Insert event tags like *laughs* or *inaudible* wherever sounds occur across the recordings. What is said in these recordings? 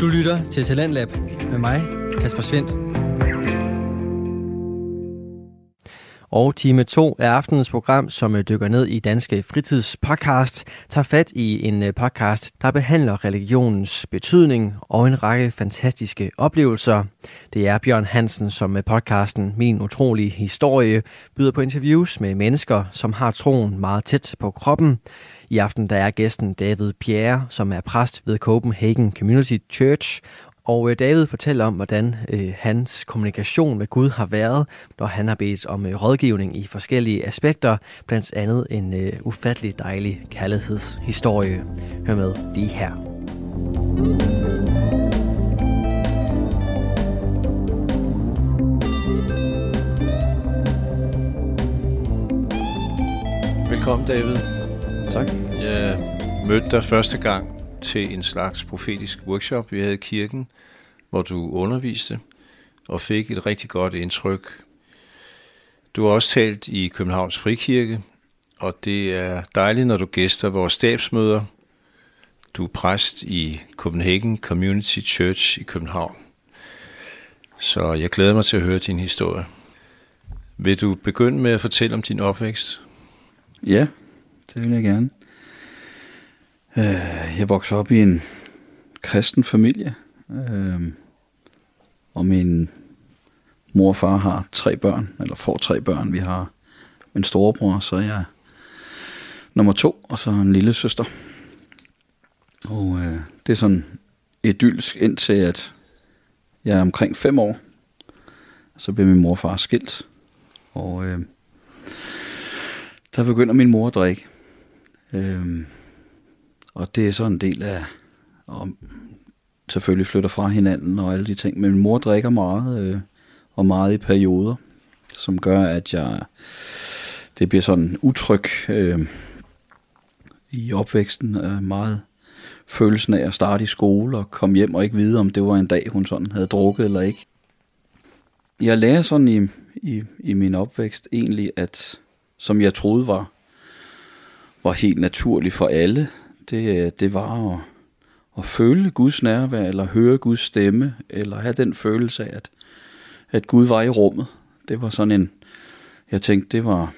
Du lytter til Talentlab med mig, Kasper Svendt. Og time 2 af aftenens program, som øh, dykker ned i Danske Fritidspodcast, tager fat i en øh, podcast, der behandler religionens betydning og en række fantastiske oplevelser. Det er Bjørn Hansen, som med podcasten Min Utrolige Historie byder på interviews med mennesker, som har troen meget tæt på kroppen. I aften der er gæsten David Pierre, som er præst ved Copenhagen Community Church, og øh, David fortæller om, hvordan øh, hans kommunikation med Gud har været, når han har bedt om øh, rådgivning i forskellige aspekter, blandt andet en øh, ufattelig dejlig kærlighedshistorie. Hør med lige her. Velkommen, David. Tak. Jeg mødte dig første gang til en slags profetisk workshop, vi havde i kirken, hvor du underviste og fik et rigtig godt indtryk. Du har også talt i Københavns Frikirke, og det er dejligt, når du gæster vores stabsmøder. Du er præst i Copenhagen Community Church i København. Så jeg glæder mig til at høre din historie. Vil du begynde med at fortælle om din opvækst? Ja, det vil jeg gerne. Øh, jeg voksede op i en kristen familie, øh, og min mor og far har tre børn, eller får tre børn. Vi har en storebror, så jeg nummer to, og så en lille søster. Og øh, det er sådan idyllisk indtil, at jeg er omkring fem år. Så bliver min mor og far skilt, og øh, der begynder min mor at drikke. Øhm, og det er så en del af, og selvfølgelig flytter fra hinanden og alle de ting. Men min mor drikker meget, øh, og meget i perioder, som gør, at jeg, det bliver sådan utryg øh, i opvæksten. Øh, meget følelsen af at starte i skole og komme hjem og ikke vide, om det var en dag, hun sådan havde drukket eller ikke. Jeg lærer sådan i, i, i min opvækst egentlig, at som jeg troede var, var helt naturligt for alle, det, øh, det var at, at føle Guds nærvær, eller høre Guds stemme, eller have den følelse af, at, at Gud var i rummet. Det var sådan en, jeg tænkte, det var,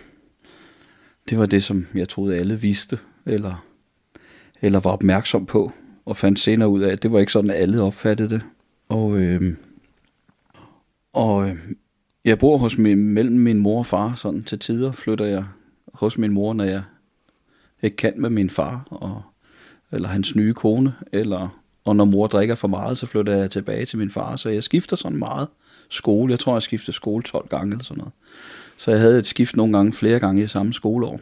det var det, som jeg troede alle vidste, eller, eller var opmærksom på, og fandt senere ud af, at det var ikke sådan, at alle opfattede det. Og, øh, og øh, jeg bor hos min, mellem min mor og far, sådan til tider flytter jeg hos min mor, når jeg ikke kan med min far, og eller hans nye kone, eller og når mor drikker for meget, så flytter jeg tilbage til min far, så jeg skifter sådan meget skole. Jeg tror, jeg skifter skole 12 gange eller sådan noget. Så jeg havde et skift nogle gange, flere gange i samme skoleår.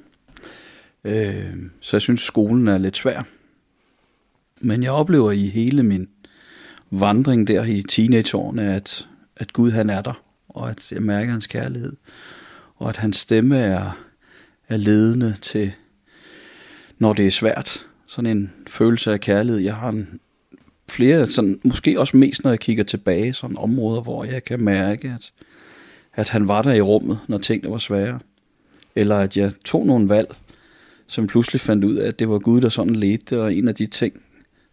Øh, så jeg synes, skolen er lidt svær. Men jeg oplever i hele min vandring der i teenageårene, at, at Gud han er der, og at jeg mærker hans kærlighed, og at hans stemme er, er ledende til, når det er svært, sådan en følelse af kærlighed. Jeg har en, flere, sådan, måske også mest når jeg kigger tilbage, sådan områder, hvor jeg kan mærke, at, at han var der i rummet, når tingene var svære. Eller at jeg tog nogle valg, som pludselig fandt ud af, at det var Gud, der sådan ledte, og en af de ting,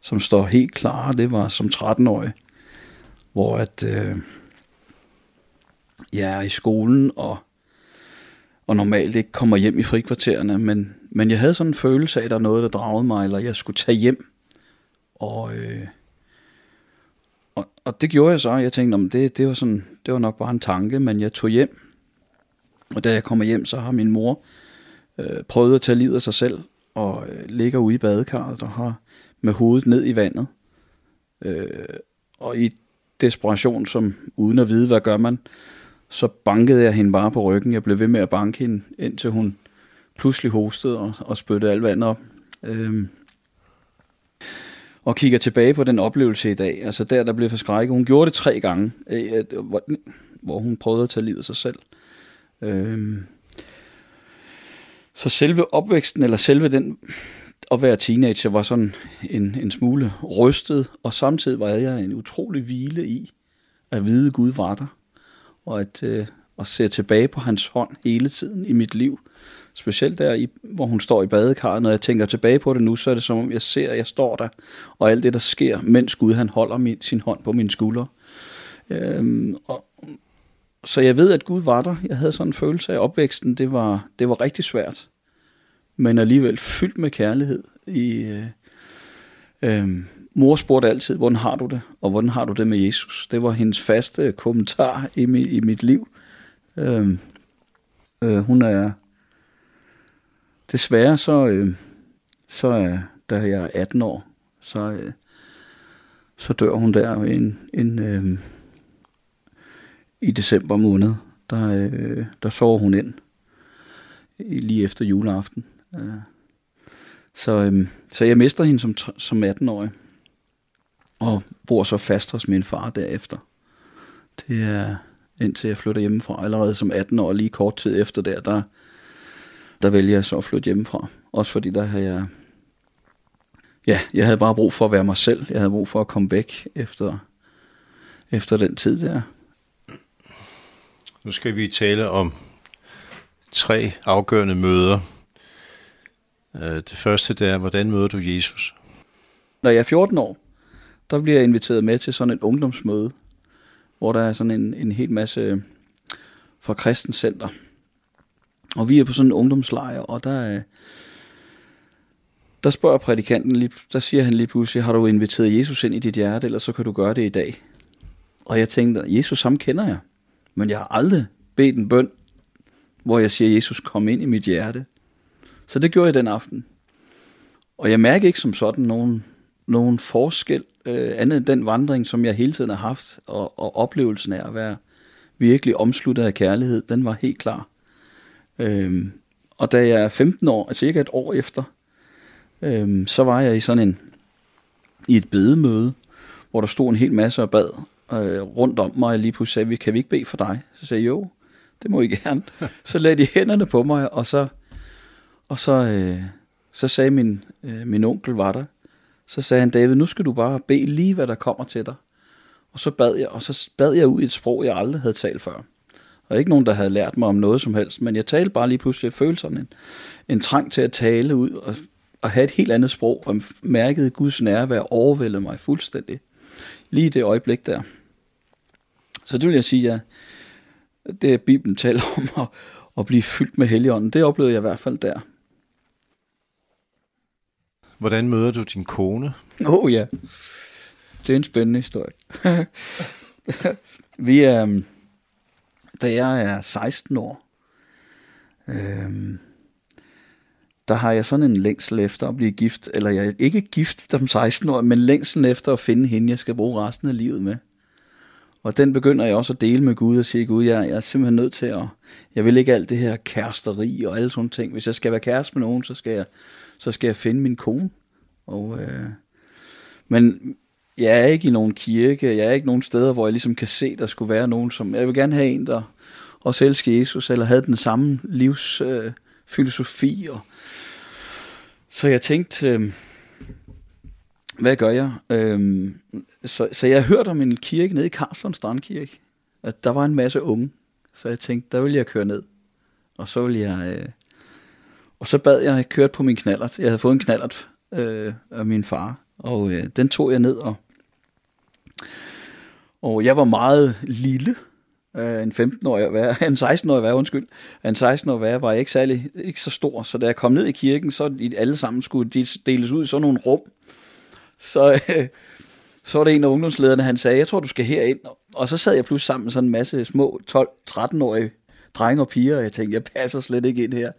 som står helt klare, det var som 13-årig, hvor at øh, jeg er i skolen, og, og normalt ikke kommer hjem i frikvartererne, men men jeg havde sådan en følelse af, at der er noget, der dragede mig, eller jeg skulle tage hjem. Og, øh, og, og det gjorde jeg så. Jeg tænkte, om det, det, var sådan, det var nok bare en tanke, men jeg tog hjem. Og da jeg kommer hjem, så har min mor øh, prøvet at tage livet af sig selv, og øh, ligger ude i badekarret og har med hovedet ned i vandet. Øh, og i desperation, som uden at vide, hvad gør man, så bankede jeg hende bare på ryggen. Jeg blev ved med at banke hende, indtil hun pludselig hostede og, og spyttede alt vandet op. Øhm, og kigger tilbage på den oplevelse i dag, altså der, der blev forskrækket. Hun gjorde det tre gange, øh, hvor, hvor hun prøvede at tage livet af sig selv. Øhm, så selve opvæksten, eller selve den at være teenager, var sådan en, en smule rystet, og samtidig var jeg en utrolig hvile i at vide, at Gud var der, og at, øh, at se tilbage på hans hånd hele tiden i mit liv. Specielt der, i, hvor hun står i badekarret. Når jeg tænker tilbage på det nu, så er det som om, jeg ser, at jeg står der, og alt det, der sker, mens Gud han holder min, sin hånd på min skulder. Øhm, og, så jeg ved, at Gud var der. Jeg havde sådan en følelse af opvæksten. Det var, det var rigtig svært, men alligevel fyldt med kærlighed. I, øh, øh, mor spurgte altid, hvordan har du det, og hvordan har du det med Jesus? Det var hendes faste kommentar i, mi, i mit liv. Øh, øh, hun er desværre så, øh, så er, da jeg er 18 år, så, øh, så dør hun der en, en, øh, i december måned. Der, øh, der sover hun ind lige efter juleaften. Øh. Så, øh, så jeg mister hende som, som 18-årig, og bor så fast hos min far derefter. Det er indtil jeg flytter hjemmefra. Allerede som 18 år, lige kort tid efter der, der, der vælger jeg så at flytte hjemmefra. Også fordi der havde jeg... Ja, jeg havde bare brug for at være mig selv. Jeg havde brug for at komme væk efter, efter den tid der. Nu skal vi tale om tre afgørende møder. Øh, det første det er, hvordan møder du Jesus? Når jeg er 14 år, der bliver jeg inviteret med til sådan et ungdomsmøde, hvor der er sådan en, en hel masse fra Kristenscenter. Og vi er på sådan en ungdomslejr, og der øh, der spørger prædikanten, lige, der siger han lige pludselig, har du inviteret Jesus ind i dit hjerte, eller så kan du gøre det i dag. Og jeg tænkte, Jesus ham kender jeg, men jeg har aldrig bedt en bøn, hvor jeg siger, Jesus kom ind i mit hjerte. Så det gjorde jeg den aften. Og jeg mærker ikke som sådan nogen, nogen forskel, øh, andet end den vandring, som jeg hele tiden har haft, og, og oplevelsen af at være virkelig omsluttet af kærlighed, den var helt klar. Øhm, og da jeg er 15 år, altså cirka et år efter, øhm, så var jeg i sådan en, i et bedemøde, hvor der stod en hel masse og bad øh, rundt om mig, og lige pludselig sagde vi, kan vi ikke bede for dig? Så sagde jeg, jo, det må I gerne. *laughs* så lagde de hænderne på mig, og så, og så, øh, så sagde min, øh, min onkel var der, så sagde han, David, nu skal du bare bede lige, hvad der kommer til dig. Og så bad jeg, og så bad jeg ud i et sprog, jeg aldrig havde talt før. Og ikke nogen, der havde lært mig om noget som helst, men jeg talte bare lige pludselig, sådan en, en trang til at tale ud, og, og have et helt andet sprog, og mærkede Guds nærvær overvældede mig fuldstændig. Lige det øjeblik der. Så det vil jeg sige, at det Bibelen taler om at, at blive fyldt med helligånden, det oplevede jeg i hvert fald der. Hvordan møder du din kone? Åh oh, ja, det er en spændende historie. *laughs* Vi er, da jeg er 16 år, øhm, der har jeg sådan en længsel efter at blive gift, eller jeg er ikke gift som 16 år, men længsel efter at finde hende, jeg skal bruge resten af livet med. Og den begynder jeg også at dele med Gud og sige, Gud, jeg, jeg er simpelthen nødt til at, jeg vil ikke alt det her kæresteri og alle sådan ting. Hvis jeg skal være kæreste med nogen, så skal jeg, så skal jeg finde min kone. Og, øh, men jeg er ikke i nogen kirke, jeg er ikke nogen steder, hvor jeg ligesom kan se, der skulle være nogen, som, jeg vil gerne have en, der også elsker Jesus, eller havde den samme livsfilosofi. Øh, og, så jeg tænkte, øh, hvad gør jeg? Øh, så, så jeg hørte om en kirke nede i Karlslund Strandkirke, at der var en masse unge. Så jeg tænkte, der vil jeg køre ned. Og så vil jeg... Øh, og så bad jeg, jeg kørte på min knallert. Jeg havde fået en knallert øh, af min far. Og øh, den tog jeg ned, og, og jeg var meget lille. Øh, en 15-årig være, *laughs* en 16-årig være, undskyld. En 16-årig være var jeg ikke særlig, ikke så stor, så da jeg kom ned i kirken, så alle sammen skulle deles ud i sådan nogle rum. Så, øh, så var det en af ungdomslederne, han sagde, jeg tror, du skal herind. Og så sad jeg pludselig sammen med sådan en masse små 12-13-årige drenge og piger, og jeg tænkte, jeg passer slet ikke ind her.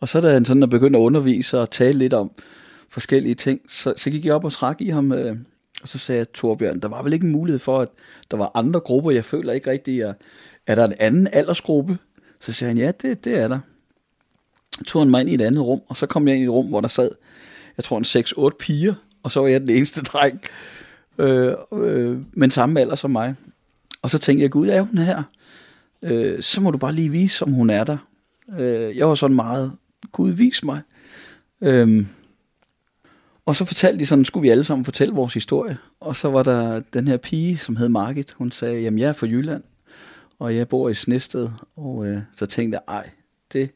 Og så da han sådan begyndte at undervise og tale lidt om, forskellige ting. Så, så gik jeg op og trak i ham, øh, og så sagde jeg, Torbjørn, der var vel ikke en mulighed for, at der var andre grupper, jeg føler ikke rigtigt, at, er der en anden aldersgruppe? Så sagde han, ja, det, det er der. Så tog han mig ind i et andet rum, og så kom jeg ind i et rum, hvor der sad, jeg tror en 6-8 piger, og så var jeg den eneste dreng, øh, øh, men samme alder som mig. Og så tænkte jeg, gud, er hun her? Øh, så må du bare lige vise, om hun er der. Øh, jeg var sådan meget, Gud, vis mig. Øh, og så fortalte de sådan, skulle vi alle sammen fortælle vores historie. Og så var der den her pige, som hed Margit. Hun sagde, jamen jeg er fra Jylland. og jeg bor i Snested, og øh, så tænkte jeg, ej, det,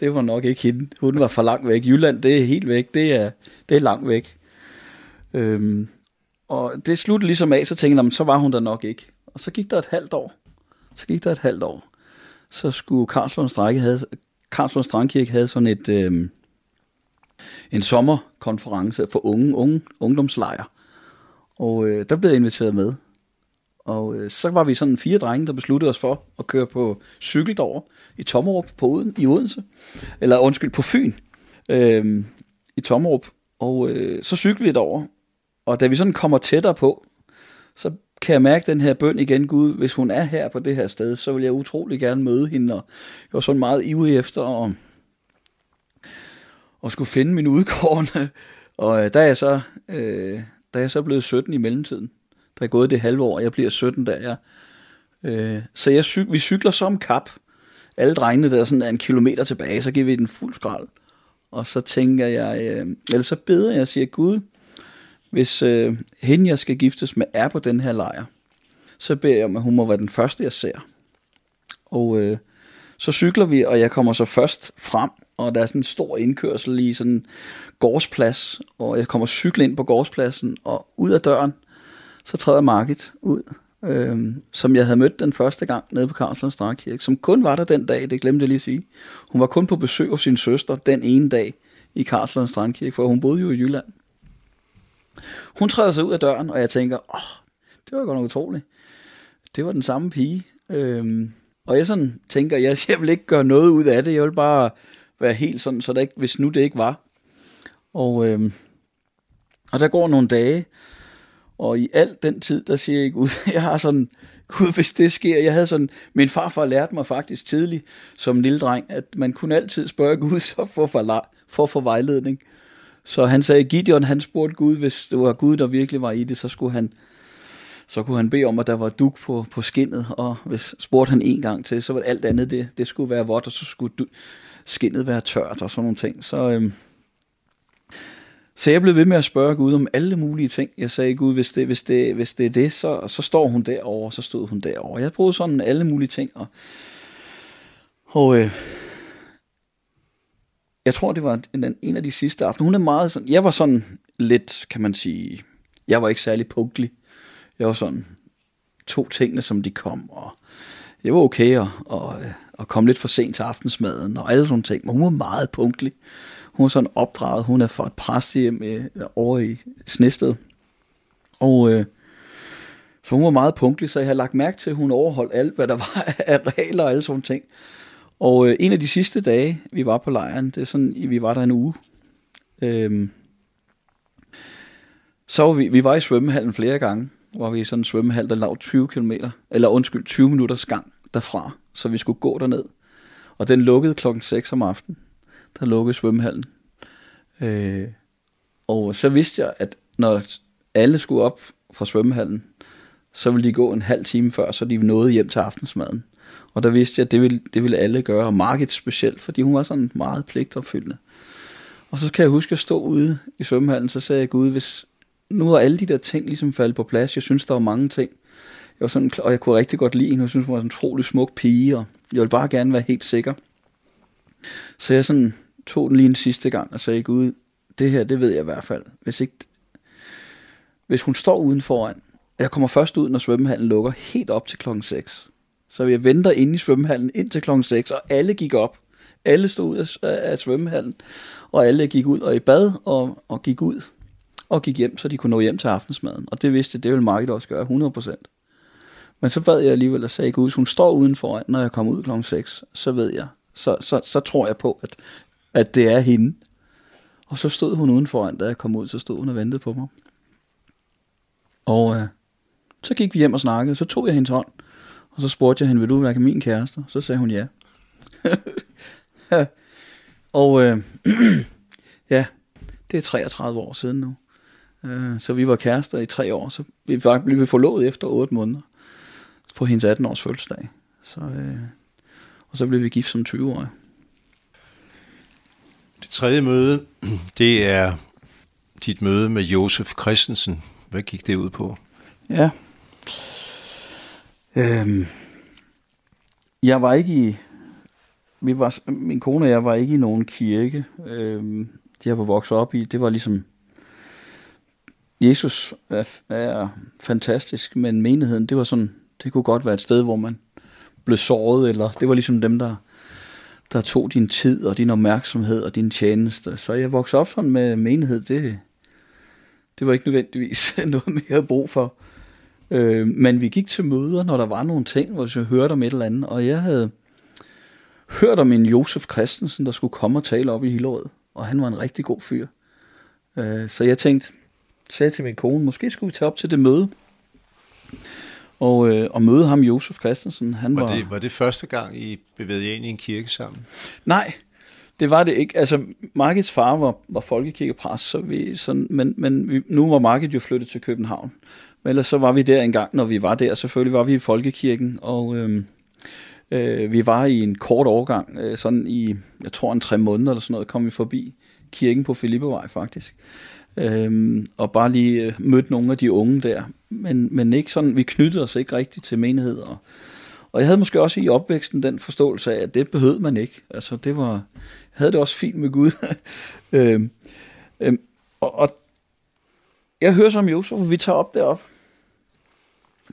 det var nok ikke hende. Hun var for langt væk. Jylland, det er helt væk. Det er, det er langt væk. Øhm, og det sluttede ligesom af, så tænkte jeg, så var hun der nok ikke. Og så gik der et halvt år. Så gik der et halvt år. Så skulle Karlslund Strække havde, Karlslund Strandkirke havde sådan et, Øh, en sommerkonference for unge, unge ungdomslejre. Og øh, der blev jeg inviteret med. Og øh, så var vi sådan fire drenge, der besluttede os for at køre på cykel derover i Tommerup på Oden, i Odense. Eller undskyld, på Fyn øh, i Tommerup. Og øh, så cyklede vi derover. Og da vi sådan kommer tættere på, så kan jeg mærke den her bøn igen, Gud, hvis hun er her på det her sted, så vil jeg utrolig gerne møde hende. Og jeg var sådan meget ivrig efter at, og skulle finde min udkårne. *laughs* Og øh, der er jeg så, øh, der er jeg så blevet 17 i mellemtiden. Der er gået det halve år, og jeg bliver 17 der. Jeg, øh, så jeg cy- vi cykler som kap. Alle drengene der sådan en kilometer tilbage, så giver vi den fuld skrald. Og så tænker jeg, øh, eller så beder jeg og siger, Gud, hvis øh, hende, jeg skal giftes med, er på den her lejr, så beder jeg om, at hun må være den første, jeg ser. Og øh, så cykler vi, og jeg kommer så først frem, og der er sådan en stor indkørsel i sådan en gårdsplads, og jeg kommer cykle ind på gårdspladsen, og ud af døren, så træder Margit ud, øh, som jeg havde mødt den første gang nede på Karlslund Strandkirke, som kun var der den dag, det glemte jeg lige at sige. Hun var kun på besøg hos sin søster den ene dag i Karlslund Strandkirke, for hun boede jo i Jylland. Hun træder sig ud af døren, og jeg tænker, åh, oh, det var godt nok utroligt. Det var den samme pige. Øhm, og jeg sådan tænker, jeg, jeg vil ikke gøre noget ud af det. Jeg vil bare være helt sådan, så det ikke, hvis nu det ikke var. Og, øh, og der går nogle dage, og i al den tid, der siger jeg, *laughs* Gud, jeg har sådan, Gud, hvis det sker, jeg havde sådan, min farfar lærte mig faktisk tidligt, som lille dreng, at man kunne altid spørge Gud *laughs* så for, for, for, for vejledning. Så han sagde, Gideon, han spurgte Gud, hvis det var Gud, der virkelig var i det, så skulle han, så kunne han bede om, at der var duk på, på skinnet, og hvis spurgte han en gang til, så var alt andet, det, det skulle være vådt, og så skulle du, skinnet være tørt og sådan nogle ting. Så, øhm, så jeg blev ved med at spørge Gud om alle mulige ting. Jeg sagde, Gud, hvis det, hvis det, hvis det er det, så, så står hun derover, så stod hun derover. Jeg prøvede sådan alle mulige ting, og, og øh, jeg tror, det var en, en af de sidste aftener. Hun er meget sådan, jeg var sådan lidt, kan man sige, jeg var ikke særlig punktlig. Jeg var sådan, to tingene, som de kom, og det var okay at, at, og kom lidt for sent til aftensmaden, og alle sådan ting, men hun var meget punktlig. Hun var sådan opdraget, hun er fra et præstehjem øh, over i Snested. Og øh, så hun var meget punktlig, så jeg har lagt mærke til, at hun overholdt alt, hvad der var *laughs* af regler og alle sådan ting. Og øh, en af de sidste dage, vi var på lejren, det er sådan, vi var der en uge. Øhm, så var vi, vi var i svømmehallen flere gange, hvor vi i sådan en svømmehal, der lavede 20 km, eller undskyld, 20 minutters gang derfra, så vi skulle gå derned. Og den lukkede klokken 6 om aftenen. Der lukkede svømmehallen. Øh, og så vidste jeg, at når alle skulle op fra svømmehallen, så ville de gå en halv time før, så de nåede hjem til aftensmaden. Og der vidste jeg, at det ville, det ville alle gøre, og Margit specielt, fordi hun var sådan meget pligtopfyldende. Og så kan jeg huske at stå ude i svømmehallen, så sagde jeg, Gud, hvis nu er alle de der ting ligesom faldet på plads, jeg synes, der var mange ting, jeg var sådan, og jeg kunne rigtig godt lide hende, jeg synes, hun var en utrolig smuk pige, og jeg ville bare gerne være helt sikker. Så jeg sådan tog den lige en sidste gang og sagde, Gud, det her, det ved jeg i hvert fald. Hvis, ikke, hvis hun står uden foran, jeg kommer først ud, når svømmehallen lukker, helt op til klokken 6. Så jeg venter inde i svømmehallen indtil klokken 6, og alle gik op. Alle stod ud af, af svømmehallen, og alle gik ud og i bad og, og gik ud og gik hjem, så de kunne nå hjem til aftensmaden. Og det vidste det ville Margit også gøre, 100%. Men så ved jeg alligevel og sagde, Gud, hun står udenfor, når jeg kommer ud klokken 6, så ved jeg, så, så, så tror jeg på, at, at det er hende. Og så stod hun udenfor, da jeg kom ud, så stod hun og ventede på mig. Og øh, så gik vi hjem og snakkede, så tog jeg hendes hånd, og så spurgte jeg hende, vil du være min kæreste? Så sagde hun ja. *laughs* og øh, *clears throat* ja, det er 33 år siden nu. Øh, så vi var kærester i tre år, så vi blev blevet forlovet efter 8 måneder på hendes 18 års fødselsdag. Så, øh, og så blev vi gift som 20-årige. Det tredje møde, *clears throat* det er dit møde med Josef Christensen. Hvad gik det ud på? Ja, Øhm, jeg var ikke i... Vi var, min kone og jeg var ikke i nogen kirke. Øhm, det jeg var vokset op i, det var ligesom... Jesus er, er fantastisk, men menigheden, det var sådan... Det kunne godt være et sted, hvor man blev såret, eller det var ligesom dem, der, der tog din tid og din opmærksomhed og din tjeneste. Så jeg voksede op sådan med menighed, det, det var ikke nødvendigvis *laughs* noget mere havde brug for. Øh, men vi gik til møder, når der var nogle ting, hvor jeg hørte om et eller andet, og jeg havde hørt om en Josef Christensen, der skulle komme og tale op i Hillerød, og han var en rigtig god fyr. Øh, så jeg tænkte, sagde til min kone, måske skulle vi tage op til det møde, og, øh, og møde ham, Josef Christensen. Han var, var, det, var det første gang, I bevægede jer ind i en kirke sammen? Nej, det var det ikke. Altså, Markets far var, var folkekirkepræst, så vi sådan, men, men vi, nu var Market jo flyttet til København. Men ellers så var vi der en gang, når vi var der. Selvfølgelig var vi i folkekirken, og øh, øh, vi var i en kort overgang, øh, sådan i, jeg tror en tre måneder eller sådan noget, kom vi forbi kirken på Filippevej faktisk. Øhm, og bare lige øh, mødte nogle af de unge der. Men, men ikke sådan, vi knyttede os ikke rigtigt til menigheder. Og, og jeg havde måske også i opvæksten den forståelse af, at det behøvede man ikke. Altså det var, jeg havde det også fint med Gud. *laughs* øhm, øhm, og, og jeg hører som Josef, vi tager op derop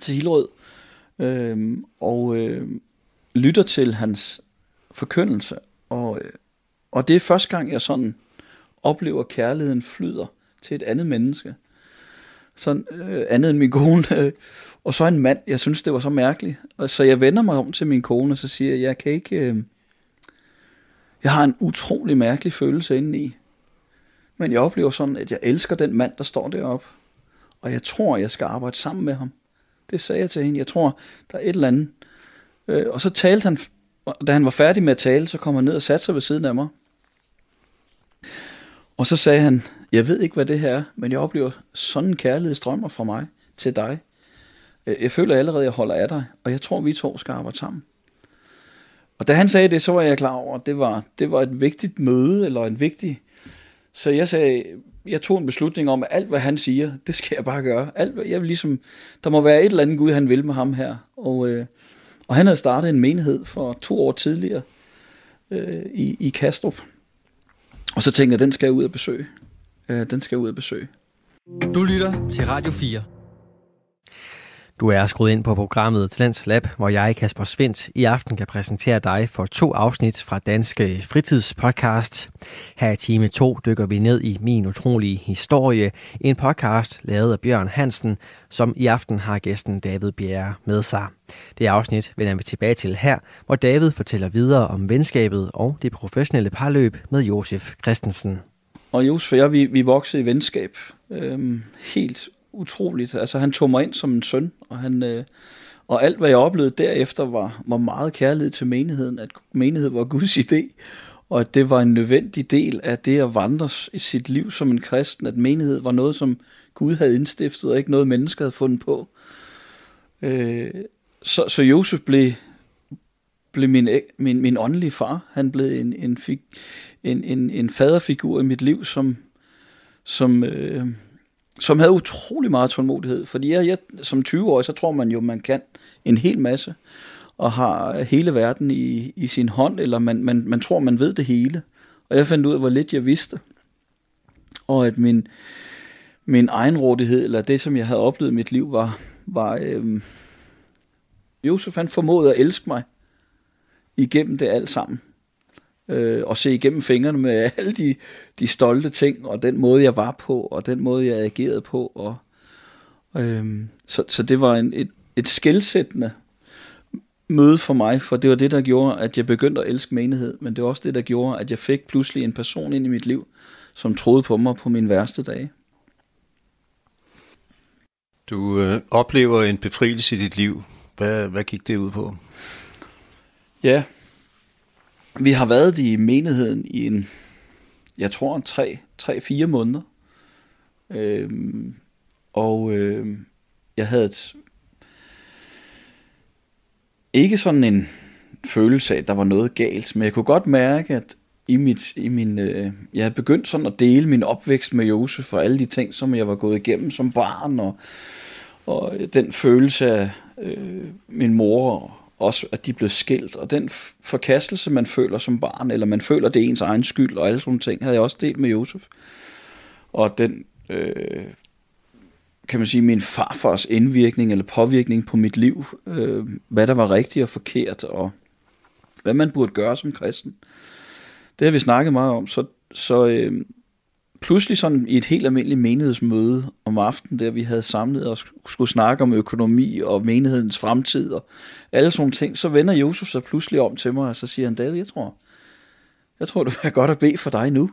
til Hillerød, øhm, og øh, lytter til hans forkyndelse. Og, øh, og det er første gang, jeg sådan oplever, at kærligheden flyder til et andet menneske. Sådan øh, andet end min kone. *laughs* Øh, og så en mand, jeg synes, det var så mærkeligt. Og så jeg vender mig om til min kone, og så siger jeg, jeg kan ikke... Øh, jeg har en utrolig mærkelig følelse indeni. Men jeg oplever sådan, at jeg elsker den mand, der står deroppe. Og jeg tror, jeg skal arbejde sammen med ham. Det sagde jeg til hende. Jeg tror, der er et eller andet. Øh, og så talte han, og da han var færdig med at tale, så kom han ned og satte sig ved siden af mig. Og så sagde han, jeg ved ikke, hvad det her er, men jeg oplever sådan en kærlighed strømmer fra mig til dig. Øh, jeg føler allerede, at jeg holder af dig, og jeg tror, vi to skal arbejde sammen. Og da han sagde det, så var jeg klar over, at det var, det var et vigtigt møde, eller en vigtig... Så jeg sagde, jeg tog en beslutning om, at alt, hvad han siger, det skal jeg bare gøre. Alt, jeg vil ligesom, der må være et eller andet Gud, han vil med ham her. Og, øh, og han havde startet en menighed for to år tidligere øh, i, i Kastrup. Og så tænkte jeg, den skal jeg ud og besøge. Øh, den skal jeg ud og besøge. Du lytter til Radio 4. Du er skruet ind på programmet Talents Lab, hvor jeg, Kasper Svendt, i aften kan præsentere dig for to afsnit fra Danske Fritidspodcast. Her i time 2 dykker vi ned i Min Utrolige Historie, en podcast lavet af Bjørn Hansen, som i aften har gæsten David Bjerre med sig. Det afsnit vender vi tilbage til her, hvor David fortæller videre om venskabet og det professionelle parløb med Josef Christensen. Og Josef og jeg, vi, vi voksede i venskab. Øhm, helt utroligt. Altså han tog mig ind som en søn, og han... Øh, og alt, hvad jeg oplevede derefter, var, var meget kærlighed til menigheden, at menighed var Guds idé, og at det var en nødvendig del af det at vandre i sit liv som en kristen, at menighed var noget, som Gud havde indstiftet, og ikke noget, mennesker havde fundet på. Øh, så, så Josef blev, blev min, min, min åndelige far. Han blev en, en, fik, en, en, en faderfigur i mit liv, som, som, øh, som havde utrolig meget tålmodighed. Fordi jeg, jeg, som 20-årig, så tror man jo, man kan en hel masse, og har hele verden i, i sin hånd, eller man, man, man tror, man ved det hele. Og jeg fandt ud af, hvor lidt jeg vidste. Og at min, min egenrådighed, eller det, som jeg havde oplevet i mit liv, var, var øh, Josef han formåede at elske mig igennem det alt sammen øh, og se igennem fingrene med *laughs* alle de, de stolte ting, og den måde, jeg var på, og den måde, jeg agerede på. Og, øh, så, så det var en, et, et skældsættende møde for mig, for det var det, der gjorde, at jeg begyndte at elske menighed, men det var også det, der gjorde, at jeg fik pludselig en person ind i mit liv, som troede på mig på min værste dage. Du øh, oplever en befrielse i dit liv. Hvad, hvad gik det ud på? Ja, vi har været i menigheden i en, jeg tror, en tre, tre fire måneder. Øhm, og øh, jeg havde et, ikke sådan en følelse af, at der var noget galt, men jeg kunne godt mærke, at i, mit, i min, øh, jeg havde begyndt sådan at dele min opvækst med Josef og alle de ting, som jeg var gået igennem som barn, og, og den følelse af øh, min mor også at de blev skilt, og den forkastelse, man føler som barn, eller man føler, det er ens egen skyld, og alle sådan ting, havde jeg også delt med Josef. Og den, øh, kan man sige, min farfars indvirkning eller påvirkning på mit liv, øh, hvad der var rigtigt og forkert, og hvad man burde gøre som kristen. Det har vi snakket meget om, så, så øh, pludselig sådan i et helt almindeligt menighedsmøde om aftenen, der vi havde samlet og skulle snakke om økonomi og menighedens fremtid og alle sådan ting, så vender Josef sig pludselig om til mig, og så siger han, David, jeg tror, jeg tror, det er godt at bede for dig nu.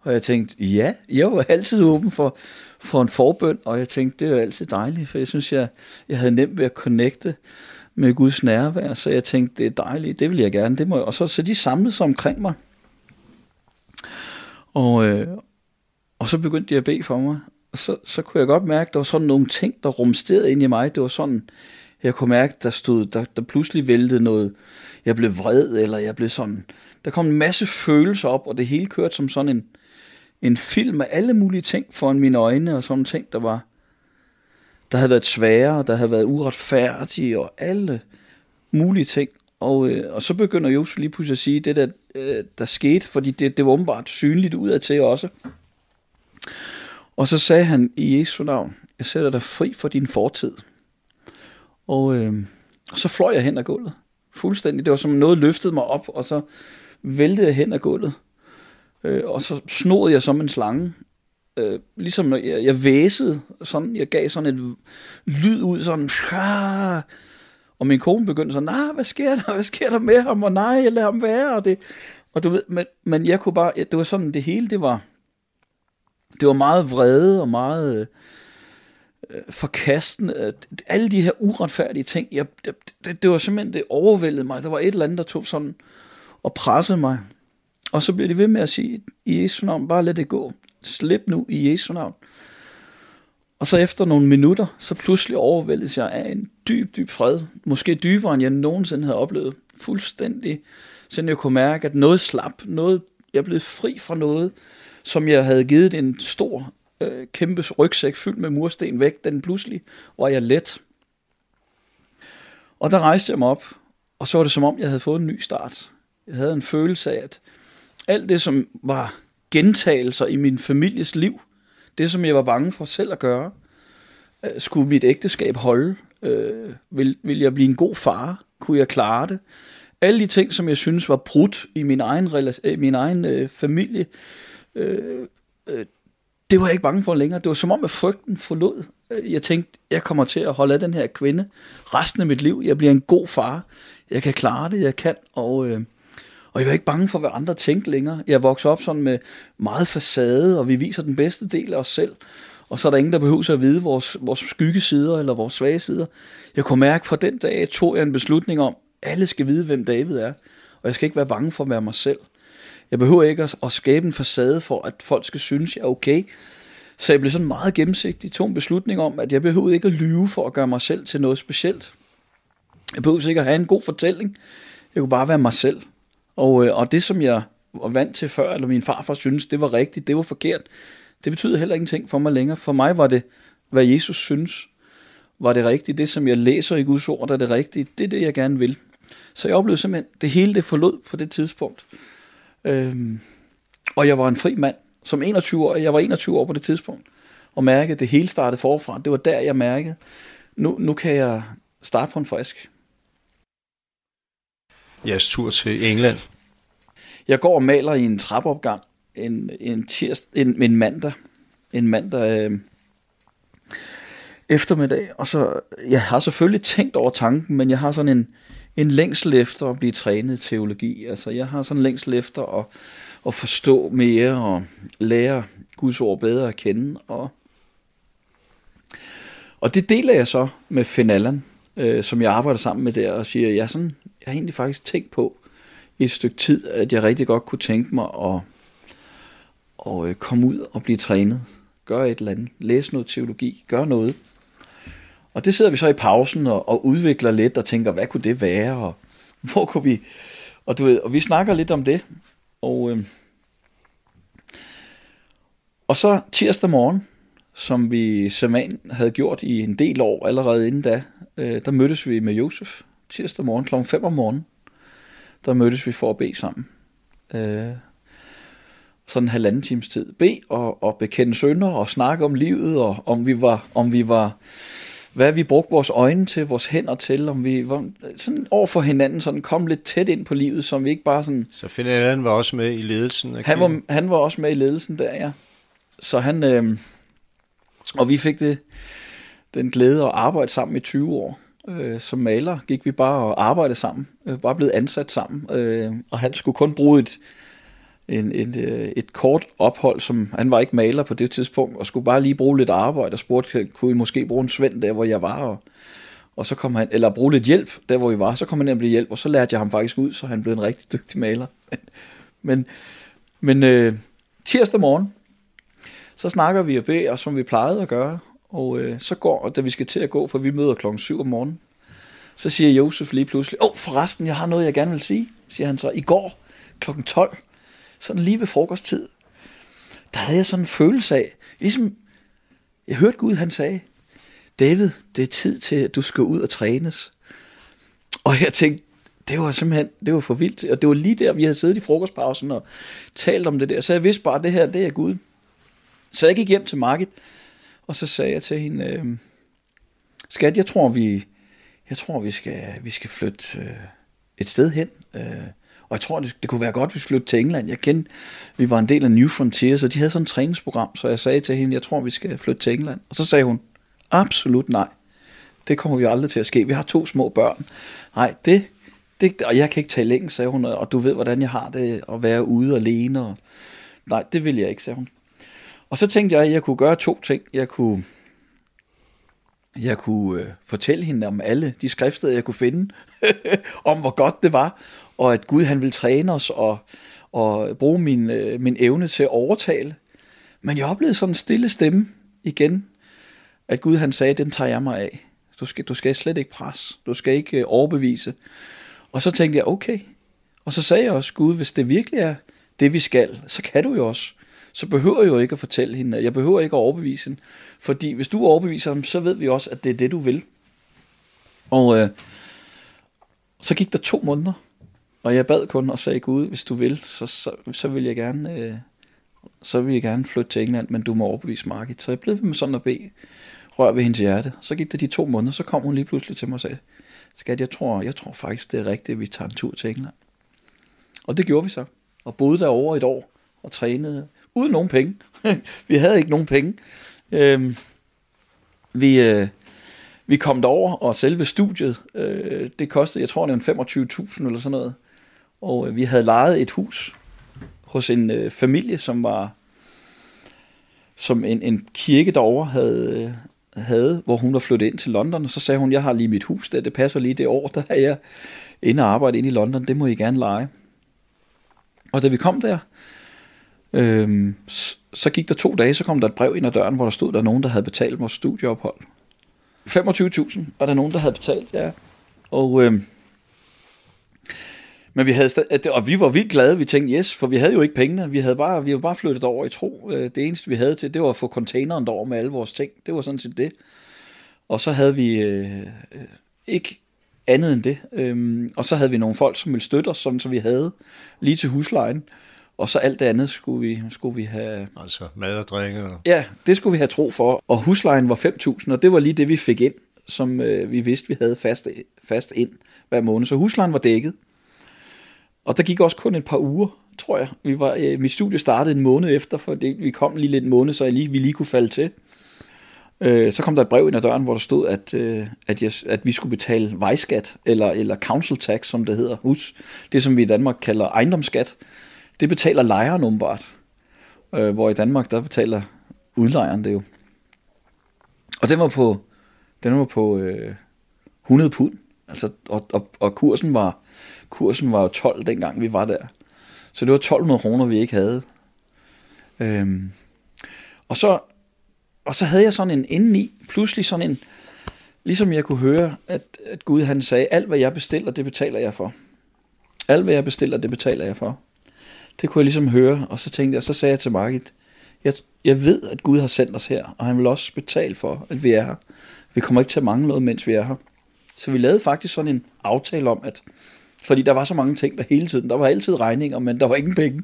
Og jeg tænkte, ja, jeg var altid åben for, for en forbøn, og jeg tænkte, det er altid dejligt, for jeg synes, jeg, jeg havde nemt ved at connecte med Guds nærvær, så jeg tænkte, det er dejligt, det vil jeg gerne, det må jeg. Og så, så de samlede sig omkring mig. Og, øh, og så begyndte de at bede for mig. Og så, så kunne jeg godt mærke, at der var sådan nogle ting, der rumsterede ind i mig. Det var sådan, jeg kunne mærke, der stod, der, der pludselig væltede noget. Jeg blev vred, eller jeg blev sådan. Der kom en masse følelser op, og det hele kørte som sådan en, en film af alle mulige ting foran mine øjne, og sådan ting, der var, der havde været svære, der havde været uretfærdige, og alle mulige ting. Og, øh, og så begynder Josef lige pludselig at sige, det der, øh, der skete, fordi det, det var åbenbart synligt udad til også. Og så sagde han i Jesu navn, jeg sætter dig fri for din fortid. Og, øh, og så fløj jeg hen ad gulvet. Fuldstændig. Det var som noget løftede mig op, og så væltede jeg hen ad gulvet. Øh, og så snod jeg som en slange. Øh, ligesom jeg, jeg væsede, sådan, jeg gav sådan et lyd ud, sådan, Pah! og min kone begyndte sådan, nej, hvad sker der, hvad sker der med ham, og nej, jeg lader ham være, og det, og du ved, men, men jeg kunne bare, det var sådan, det hele, det var, det var meget vrede og meget øh, øh forkastende. Øh, alle de her uretfærdige ting, jeg, det, det, det var simpelthen, det overvældede mig. Der var et eller andet, der tog sådan og pressede mig. Og så blev de ved med at sige, i Jesu navn, bare lad det gå. Slip nu i Jesu navn. Og så efter nogle minutter, så pludselig overvældes jeg af en dyb, dyb fred. Måske dybere, end jeg nogensinde havde oplevet. Fuldstændig. Så jeg kunne mærke, at noget slap. Noget, jeg blev fri fra noget, som jeg havde givet en stor, øh, kæmpe rygsæk fyldt med mursten væk. Den pludselig var jeg let. Og der rejste jeg mig op, og så var det som om, jeg havde fået en ny start. Jeg havde en følelse af, at alt det, som var gentagelser i min families liv, det, som jeg var bange for selv at gøre, øh, skulle mit ægteskab holde? Øh, vil, vil jeg blive en god far? Kunne jeg klare det? Alle de ting, som jeg synes var brudt i min egen, min egen øh, familie, øh, øh, det var jeg ikke bange for længere. Det var som om, at frygten forlod. Øh, jeg tænkte, jeg kommer til at holde af den her kvinde resten af mit liv. Jeg bliver en god far. Jeg kan klare det, jeg kan. Og, øh, og jeg var ikke bange for, hvad andre tænkte længere. Jeg voksede op sådan med meget facade, og vi viser den bedste del af os selv. Og så er der ingen, der behøver at vide vores, vores skyggesider eller vores svage sider. Jeg kunne mærke, fra den dag tog jeg en beslutning om, alle skal vide, hvem David er. Og jeg skal ikke være bange for at være mig selv. Jeg behøver ikke at, at skabe en facade for, at folk skal synes, jeg er okay. Så jeg blev sådan meget gennemsigtig, tog en beslutning om, at jeg behøvede ikke at lyve for at gøre mig selv til noget specielt. Jeg behøvede ikke at have en god fortælling. Jeg kunne bare være mig selv. Og, øh, og det, som jeg var vant til før, eller min farfar synes, det var rigtigt, det var forkert, det betyder heller ingenting for mig længere. For mig var det, hvad Jesus synes, var det rigtigt. Det, som jeg læser i Guds ord, er det rigtige. Det er det, jeg gerne vil. Så jeg oplevede simpelthen, det hele det forlod på det tidspunkt. Øhm, og jeg var en fri mand. Som 21 år, jeg var 21 år på det tidspunkt. Og mærkede, at det hele startede forfra. Det var der, jeg mærkede, nu, nu kan jeg starte på en frisk. Jeres tur til England? Jeg går og maler i en trappeopgang en, en, tirs, en, en mandag. En mandag øh, eftermiddag. Og så, jeg har selvfølgelig tænkt over tanken, men jeg har sådan en, en længsel efter at blive trænet i teologi. Altså, jeg har sådan en længsel efter at, at forstå mere og lære Guds ord bedre at kende. Og, og det deler jeg så med Finn Allen, øh, som jeg arbejder sammen med der, og siger, jeg, sådan, jeg har egentlig faktisk tænkt på i et stykke tid, at jeg rigtig godt kunne tænke mig at, at øh, komme ud og blive trænet. Gøre et eller andet. Læse noget teologi. Gøre noget. Og det sidder vi så i pausen og, og udvikler lidt og tænker, hvad kunne det være? Og *laughs* hvor kunne vi... Og, du ved, og vi snakker lidt om det. Og, øh, og så tirsdag morgen, som vi som havde gjort i en del år allerede inden da, øh, der mødtes vi med Josef tirsdag morgen kl. 5 om morgenen, der mødtes vi for at bede sammen. Øh, sådan en halvanden times tid. Be og, og bekende sønder og snakke om livet, og om vi var, om vi var hvad vi brugte vores øjne til, vores hænder til, om vi var sådan over for hinanden, sådan kom lidt tæt ind på livet, som vi ikke bare sådan... Så Finn Allen var også med i ledelsen? Af han, var, han var også med i ledelsen der, ja. Så han... Øh, og vi fik det, den glæde at arbejde sammen i 20 år. Øh, som maler gik vi bare og arbejdede sammen, øh, bare blevet ansat sammen, øh, og han skulle kun bruge et, en, en, øh, et kort ophold, som han var ikke maler på det tidspunkt, og skulle bare lige bruge lidt arbejde, og spurgte, kunne I måske bruge en svend der, hvor jeg var, og, og så kom han, eller bruge lidt hjælp der, hvor vi var, så kom han nemlig hjælp, og så lærte jeg ham faktisk ud, så han blev en rigtig dygtig maler. *laughs* men men øh, tirsdag morgen, så snakker vi og beder, som vi plejede at gøre, og øh, så går, og da vi skal til at gå, for vi møder klokken 7 om morgenen, så siger Josef lige pludselig, åh oh, forresten, jeg har noget, jeg gerne vil sige, siger han så. I går klokken 12, sådan lige ved frokosttid, der havde jeg sådan en følelse af, ligesom, jeg hørte Gud, han sagde, David, det er tid til, at du skal ud og trænes. Og jeg tænkte, det var simpelthen, det var for vildt. Og det var lige der, vi havde siddet i frokostpausen og talt om det der. Så jeg vidste bare, at det her, det er Gud. Så jeg gik hjem til markedet, og så sagde jeg til hende, øh, skat, jeg tror, vi, jeg tror, vi skal, vi skal flytte øh, et sted hen. Øh, og jeg tror, det, det kunne være godt, hvis vi flyttede til England. Jeg kendte, vi var en del af New Frontiers, og de havde sådan et træningsprogram, så jeg sagde til hende, jeg tror, vi skal flytte til England. Og så sagde hun, absolut nej. Det kommer vi aldrig til at ske. Vi har to små børn. Nej, det, det og jeg kan ikke tale engelsk, sagde hun, og du ved, hvordan jeg har det at være ude alene. Og, nej, det vil jeg ikke, sagde hun. Og så tænkte jeg, at jeg kunne gøre to ting. Jeg kunne, jeg kunne øh, fortælle hende om alle de skriftsteder, jeg kunne finde, *laughs* om hvor godt det var, og at Gud han vil træne os og, og bruge min, øh, min evne til at overtale. Men jeg oplevede sådan en stille stemme igen, at Gud han sagde, den tager jeg mig af. Du skal, du skal slet ikke presse, du skal ikke øh, overbevise. Og så tænkte jeg, okay. Og så sagde jeg også, Gud, hvis det virkelig er det, vi skal, så kan du jo også så behøver jeg jo ikke at fortælle hende, jeg behøver ikke at overbevise hende, fordi hvis du overbeviser ham, så ved vi også, at det er det, du vil. Og øh, så gik der to måneder, og jeg bad kun og sagde, Gud, hvis du vil, så, så, så vil jeg gerne... Øh, så vil jeg gerne flytte til England, men du må overbevise Margit. Så jeg blev ved med sådan at bede, rør ved hendes hjerte. Så gik der de to måneder, så kom hun lige pludselig til mig og sagde, skat, jeg tror, jeg tror faktisk, det er rigtigt, at vi tager en tur til England. Og det gjorde vi så, og boede derovre et år, og trænede uden nogen penge. *laughs* vi havde ikke nogen penge. Øhm, vi, øh, vi kom derover, og selve studiet, øh, det kostede, jeg tror, det var 25.000 eller sådan noget. Og øh, vi havde lejet et hus hos en øh, familie, som var som en, en kirke derovre havde, øh, havde, hvor hun var flyttet ind til London, og så sagde hun, jeg har lige mit hus der, det passer lige det år, der er jeg inde og arbejde ind i London, det må I gerne lege. Og da vi kom der, Øhm, så gik der to dage, så kom der et brev ind ad døren, hvor der stod, der nogen, der havde betalt vores studieophold. 25.000 var der nogen, der havde betalt, ja. Og, øhm, men vi havde stadig, og vi var vildt glade, vi tænkte yes, for vi havde jo ikke pengene, vi havde bare, vi var bare flyttet over i tro. Øh, det eneste vi havde til, det var at få containeren derover med alle vores ting. Det var sådan set det. Og så havde vi øh, øh, ikke andet end det. Øhm, og så havde vi nogle folk, som ville støtte os, sådan så vi havde lige til huslejen. Og så alt det andet skulle vi, skulle vi have... Altså mad og drikke? Og... Ja, det skulle vi have tro for. Og huslejen var 5.000, og det var lige det, vi fik ind, som øh, vi vidste, vi havde fast, fast ind hver måned. Så huslejen var dækket. Og der gik også kun et par uger, tror jeg. Vi var, øh, mit studie startede en måned efter, for det, vi kom lige lidt en måned, så jeg lige, vi lige kunne falde til. Øh, så kom der et brev ind ad døren, hvor der stod, at, øh, at, jeg, at vi skulle betale vejskat, eller, eller council tax, som det hedder, hus. Det, som vi i Danmark kalder ejendomsskat. Det betaler lejeren åbenbart. Øh, hvor i Danmark, der betaler udlejeren det jo. Og den var på, den var på øh, 100 pund. Altså, og, og, og kursen var kursen var jo 12 dengang vi var der. Så det var 1200 kroner, vi ikke havde. Øhm, og så og så havde jeg sådan en indeni, pludselig sådan en, ligesom jeg kunne høre, at, at Gud han sagde, alt hvad jeg bestiller, det betaler jeg for. Alt hvad jeg bestiller, det betaler jeg for. Det kunne jeg ligesom høre, og så tænkte jeg, så sagde jeg til Margit, jeg, jeg ved, at Gud har sendt os her, og han vil også betale for, at vi er her. Vi kommer ikke til at mangle noget, mens vi er her. Så vi lavede faktisk sådan en aftale om, at fordi der var så mange ting der hele tiden, der var altid regninger, men der var ingen penge,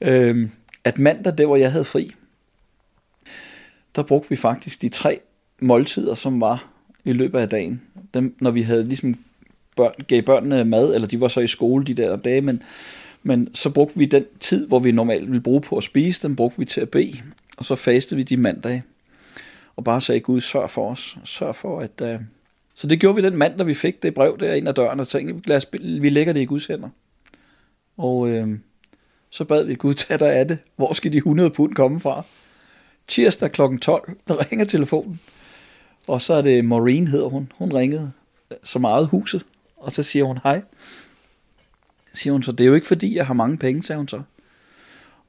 øh, at mandag, der hvor jeg havde fri, der brugte vi faktisk de tre måltider, som var i løbet af dagen. Dem, når vi havde ligesom børn, gav børnene mad, eller de var så i skole de der dage, men, men så brugte vi den tid, hvor vi normalt ville bruge på at spise, den brugte vi til at bede, og så fastede vi de mandage. Og bare sagde, Gud, sørg for os. Sørg for, at... Øh, så det gjorde vi den mandag, vi fik det brev der ind ad døren, og tænkte, lad os, vi lægger det i Guds hænder. Og øh, så bad vi Gud, tag dig af det. Hvor skal de 100 pund komme fra? Tirsdag kl. 12, der ringer telefonen. Og så er det Maureen, hedder hun. Hun ringede så meget huset, og så siger hun hej. Siger hun så, det er jo ikke fordi, jeg har mange penge, sagde hun så.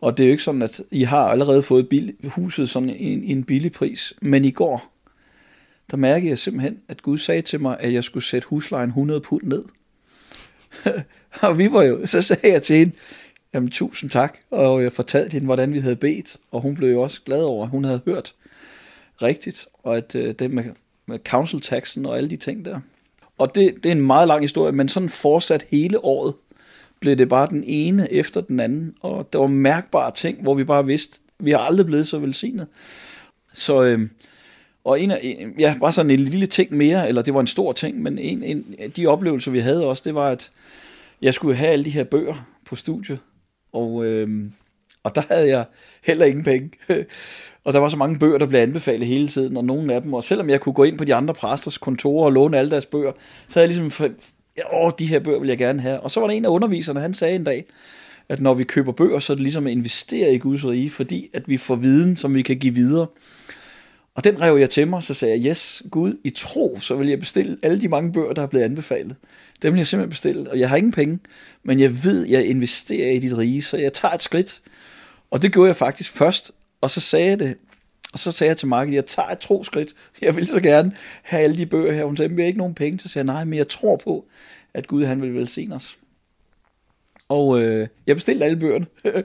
Og det er jo ikke sådan, at I har allerede fået bil, huset sådan en, en billig pris. Men i går, der mærkede jeg simpelthen, at Gud sagde til mig, at jeg skulle sætte huslejen 100 pund ned. *laughs* og vi var jo, så sagde jeg til hende, jamen tusind tak, og jeg fortalte hende, hvordan vi havde bedt, og hun blev jo også glad over, at hun havde hørt rigtigt, og at øh, det med, med council taxen og alle de ting der. Og det, det er en meget lang historie, men sådan fortsat hele året blev det bare den ene efter den anden, og der var mærkbare ting, hvor vi bare vidste, vi har aldrig blevet så velsignet. Så, øh, og en af, ja, bare sådan en lille ting mere, eller det var en stor ting, men en, en af de oplevelser, vi havde også, det var, at jeg skulle have alle de her bøger på studiet, og, øh, og der havde jeg heller ingen penge. *laughs* og der var så mange bøger, der blev anbefalet hele tiden, og nogle af dem, og selvom jeg kunne gå ind på de andre præsters kontorer og låne alle deres bøger, så havde jeg ligesom, åh, de her bøger vil jeg gerne have. Og så var der en af underviserne, han sagde en dag, at når vi køber bøger, så er det ligesom at investere i Guds rige, fordi at vi får viden, som vi kan give videre. Og den rev jeg til mig, så sagde jeg, yes, Gud, i tro, så vil jeg bestille alle de mange bøger, der er blevet anbefalet. Dem vil jeg simpelthen bestille, og jeg har ingen penge, men jeg ved, jeg investerer i dit rige, så jeg tager et skridt. Og det gjorde jeg faktisk først, og så sagde jeg det, og så sagde jeg til Mark, jeg tager et troskridt, jeg vil så gerne have alle de bøger her. Hun sagde, vi har ikke nogen penge. Så sagde jeg, nej, men jeg tror på, at Gud han vil velsigne os. Og øh, jeg bestilte alle bøgerne. *laughs*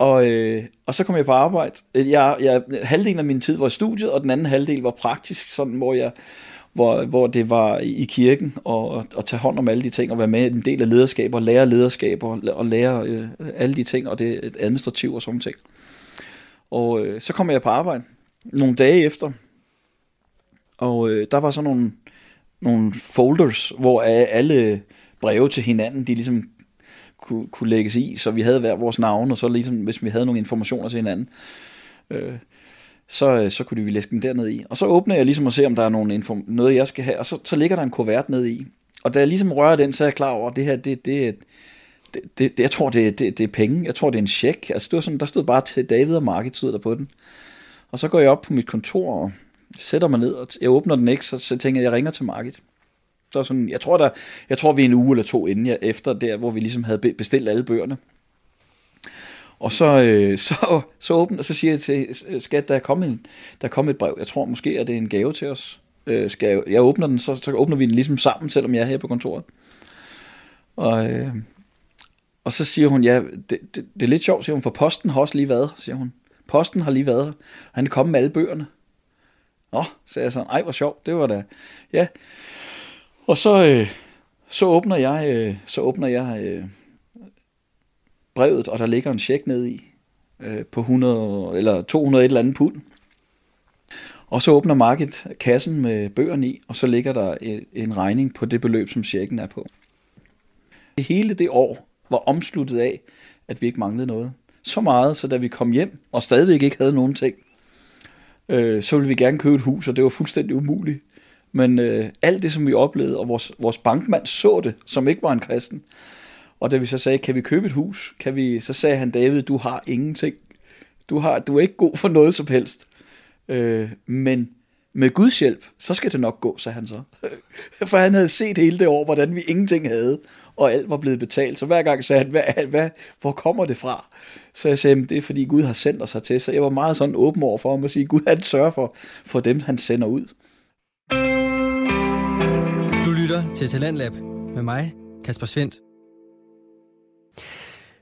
og, øh, og så kom jeg på arbejde. Øh, jeg, jeg, halvdelen af min tid var i studiet, og den anden halvdel var praktisk, sådan, hvor jeg hvor, hvor det var i kirken og at tage hånd om alle de ting og være med i en del af lederskaber, lære lederskaber og lære øh, alle de ting og det administrative og sådan ting. Og øh, så kom jeg på arbejde nogle dage efter, og øh, der var så nogle, nogle folders, hvor alle breve til hinanden, de ligesom kunne, kunne lægges i, så vi havde hver vores navn, og så ligesom, hvis vi havde nogle informationer til hinanden, øh, så, øh, så kunne vi læse dem derned i. Og så åbner jeg ligesom og ser, om der er nogle inform- noget, jeg skal have, og så, så ligger der en kuvert ned i. Og da jeg ligesom rører den, så er jeg klar over, at det her, det, det, det, det, det jeg tror, det, det, det er penge. Jeg tror, det er en check. Altså, det var sådan, der stod bare til David og Market, stod der på den. Og så går jeg op på mit kontor og sætter mig ned, og jeg åbner den ikke, så, så tænker jeg, jeg ringer til Market. Så sådan, jeg tror, der, jeg tror, vi er en uge eller to inden jeg, efter der, hvor vi ligesom havde bestilt alle bøgerne. Og så, øh, *laughs* så, så åbner, og så siger jeg til skat, der er kommet, en, der er kommet et brev. Jeg tror måske, at det er en gave til os. Øh, skal jeg, jeg åbner den, så, så åbner vi den ligesom sammen, selvom jeg er her på kontoret. Og, øh, og så siger hun, ja, det, det, det er lidt sjovt, siger hun, for posten har også lige været, siger hun. Posten har lige været her, han er kommet med alle bøgerne. Nå, sagde jeg så, ej, hvor sjovt, det var da, ja. Og så, øh, så åbner jeg, øh, så åbner jeg øh, brevet, og der ligger en check ned i, øh, på 100, eller 200 et eller andet pund. Og så åbner Market kassen med bøgerne i, og så ligger der øh, en regning på det beløb, som checken er på. Hele det år var omsluttet af, at vi ikke manglede noget. Så meget, så da vi kom hjem, og stadigvæk ikke havde nogen ting, øh, så ville vi gerne købe et hus, og det var fuldstændig umuligt. Men øh, alt det, som vi oplevede, og vores, vores bankmand så det, som ikke var en kristen, og da vi så sagde, kan vi købe et hus? Kan vi, så sagde han, David, du har ingenting. Du, har, du er ikke god for noget som helst. Øh, men med Guds hjælp, så skal det nok gå, sagde han så. *laughs* For han havde set hele det år, hvordan vi ingenting havde, og alt var blevet betalt. Så hver gang sagde han, hvad, hvad, hvor kommer det fra? Så jeg sagde, det er fordi Gud har sendt os hertil. Så jeg var meget sådan åben over for ham at sige, Gud han sørger for, for dem, han sender ud. Du lytter til Talentlab med mig, Kasper Svendt.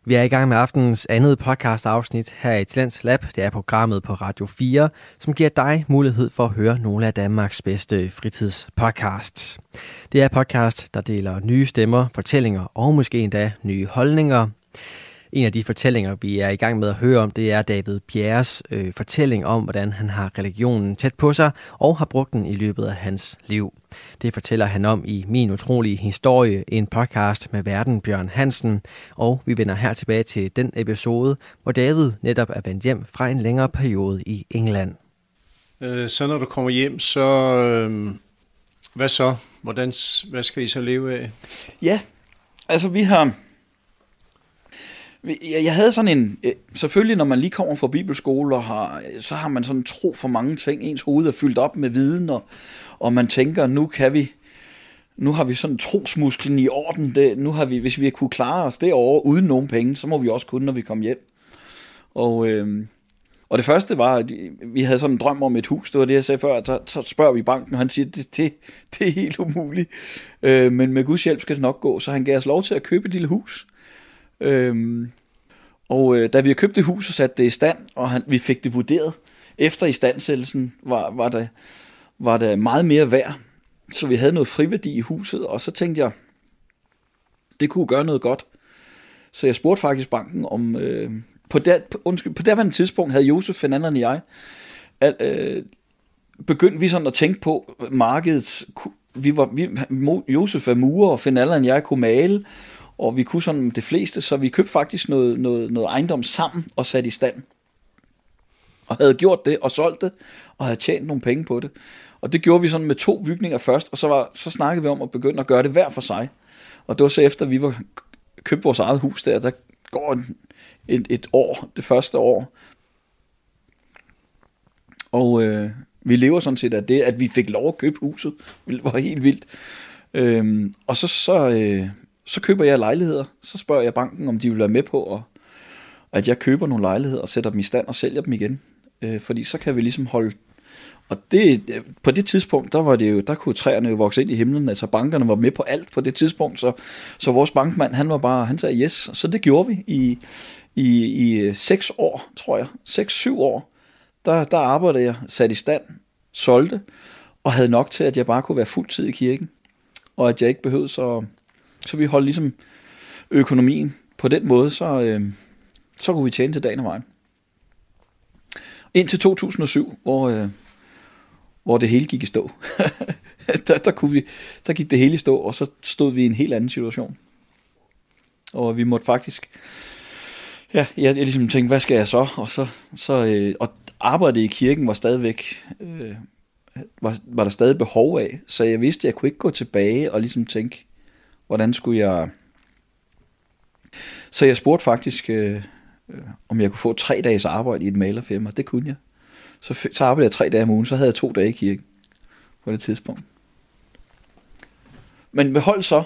Vi er i gang med aftenens andet podcast afsnit her i Talents Lab. Det er programmet på Radio 4, som giver dig mulighed for at høre nogle af Danmarks bedste fritidspodcasts. Det er podcast, der deler nye stemmer, fortællinger og måske endda nye holdninger. En af de fortællinger, vi er i gang med at høre om, det er David Bjerres øh, fortælling om, hvordan han har religionen tæt på sig og har brugt den i løbet af hans liv. Det fortæller han om i Min Utrolige Historie, en podcast med verden Bjørn Hansen, og vi vender her tilbage til den episode, hvor David netop er vendt hjem fra en længere periode i England. Øh, så når du kommer hjem, så øh, hvad så? Hvordan, hvad skal I så leve af? Ja, altså vi har... Jeg, jeg havde sådan en... øh, Selvfølgelig, når man lige kommer fra bibelskole, og har, øh, så har man sådan tro for mange ting. Ens hoved er fyldt op med viden, og, og man tænker, nu kan vi... Nu har vi sådan trosmusklen i orden. Det, nu har vi, hvis vi kunne klare os derovre uden nogen penge, så må vi også kunne, når vi kommer hjem. Og, øh, og det første var, at vi havde sådan en drøm om et hus. Det var det, jeg sagde før. at Så, så spørger vi banken, og han siger, det, det, det er helt umuligt. Øh, men med Guds hjælp skal det nok gå. Så han gav os lov til at købe et lille hus. øh, og øh, da vi havde købt det hus og sat det i stand, og han, vi fik det vurderet, efter istandsættelsen var, var, det, var det meget mere værd. Så vi havde noget friværdi i huset, og så tænkte jeg, det kunne gøre noget godt. Så jeg spurgte faktisk banken om, øh, på, der, på, undskyld, på derværende tidspunkt havde Josef, Fernanderen og jeg, al, øh, begyndte vi sådan at tænke på markedet. vi var, vi, Josef er murer, og Fernanderen og jeg kunne male, og vi kunne sådan det fleste, så vi købte faktisk noget, noget, noget ejendom sammen og sat i stand. Og havde gjort det og solgt det, og havde tjent nogle penge på det. Og det gjorde vi sådan med to bygninger først, og så, var, så snakkede vi om at begynde at gøre det hver for sig. Og det var så efter, vi var købt vores eget hus der, der går en, et, et år, det første år. Og øh, vi lever sådan set af det, at vi fik lov at købe huset. Det var helt vildt. Øhm, og så, så, øh, så køber jeg lejligheder. Så spørger jeg banken, om de vil være med på, at, at jeg køber nogle lejligheder og sætter dem i stand og sælger dem igen. Øh, fordi så kan vi ligesom holde... Og det, på det tidspunkt, der, var det jo, der kunne træerne jo vokse ind i himlen. Altså bankerne var med på alt på det tidspunkt. Så, så vores bankmand, han var bare, han sagde yes. Så det gjorde vi i, i, i øh, seks år, tror jeg. Seks, syv år. Der, der arbejdede jeg, sat i stand, solgte, og havde nok til, at jeg bare kunne være fuldtid i kirken. Og at jeg ikke behøvede så... Så vi holdt ligesom økonomien på den måde, så, øh, så kunne vi tjene til dagen og vejen. Indtil 2007, hvor, øh, hvor det hele gik i stå. *laughs* der, der, kunne vi, der gik det hele i stå, og så stod vi i en helt anden situation. Og vi måtte faktisk... Ja, jeg, jeg ligesom tænkte, hvad skal jeg så? Og, så, så, øh, og arbejdet i kirken var stadigvæk... Øh, var, var der stadig behov af, så jeg vidste, at jeg kunne ikke gå tilbage og ligesom tænke, hvordan skulle jeg... Så jeg spurgte faktisk, øh, øh, om jeg kunne få tre dages arbejde i et malerfirma. Det kunne jeg. Så, så arbejdede jeg tre dage om ugen, så havde jeg to dage i kirken på det tidspunkt. Men behold så,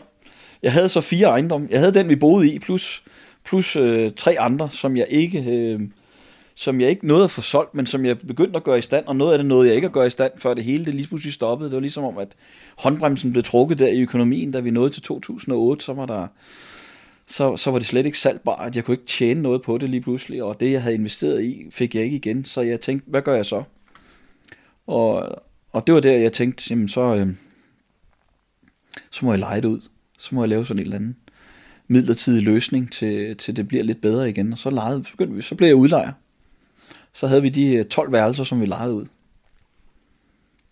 jeg havde så fire ejendomme. Jeg havde den, vi boede i, plus, plus øh, tre andre, som jeg ikke... Øh, som jeg ikke nåede at få solgt, men som jeg begyndte at gøre i stand, og noget af det nåede jeg ikke at gøre i stand, før det hele det lige pludselig stoppede. Det var ligesom om, at håndbremsen blev trukket der i økonomien, da vi nåede til 2008, så var der så, så var det slet ikke salgbart. Jeg kunne ikke tjene noget på det lige pludselig, og det, jeg havde investeret i, fik jeg ikke igen. Så jeg tænkte, hvad gør jeg så? Og, og det var der, jeg tænkte, jamen så, øh, så må jeg lege det ud. Så må jeg lave sådan en eller anden midlertidig løsning, til, til det bliver lidt bedre igen. Og så, lejede, begyndte vi, så blev jeg udlejer. Så havde vi de øh, 12 værelser, som vi lejede ud.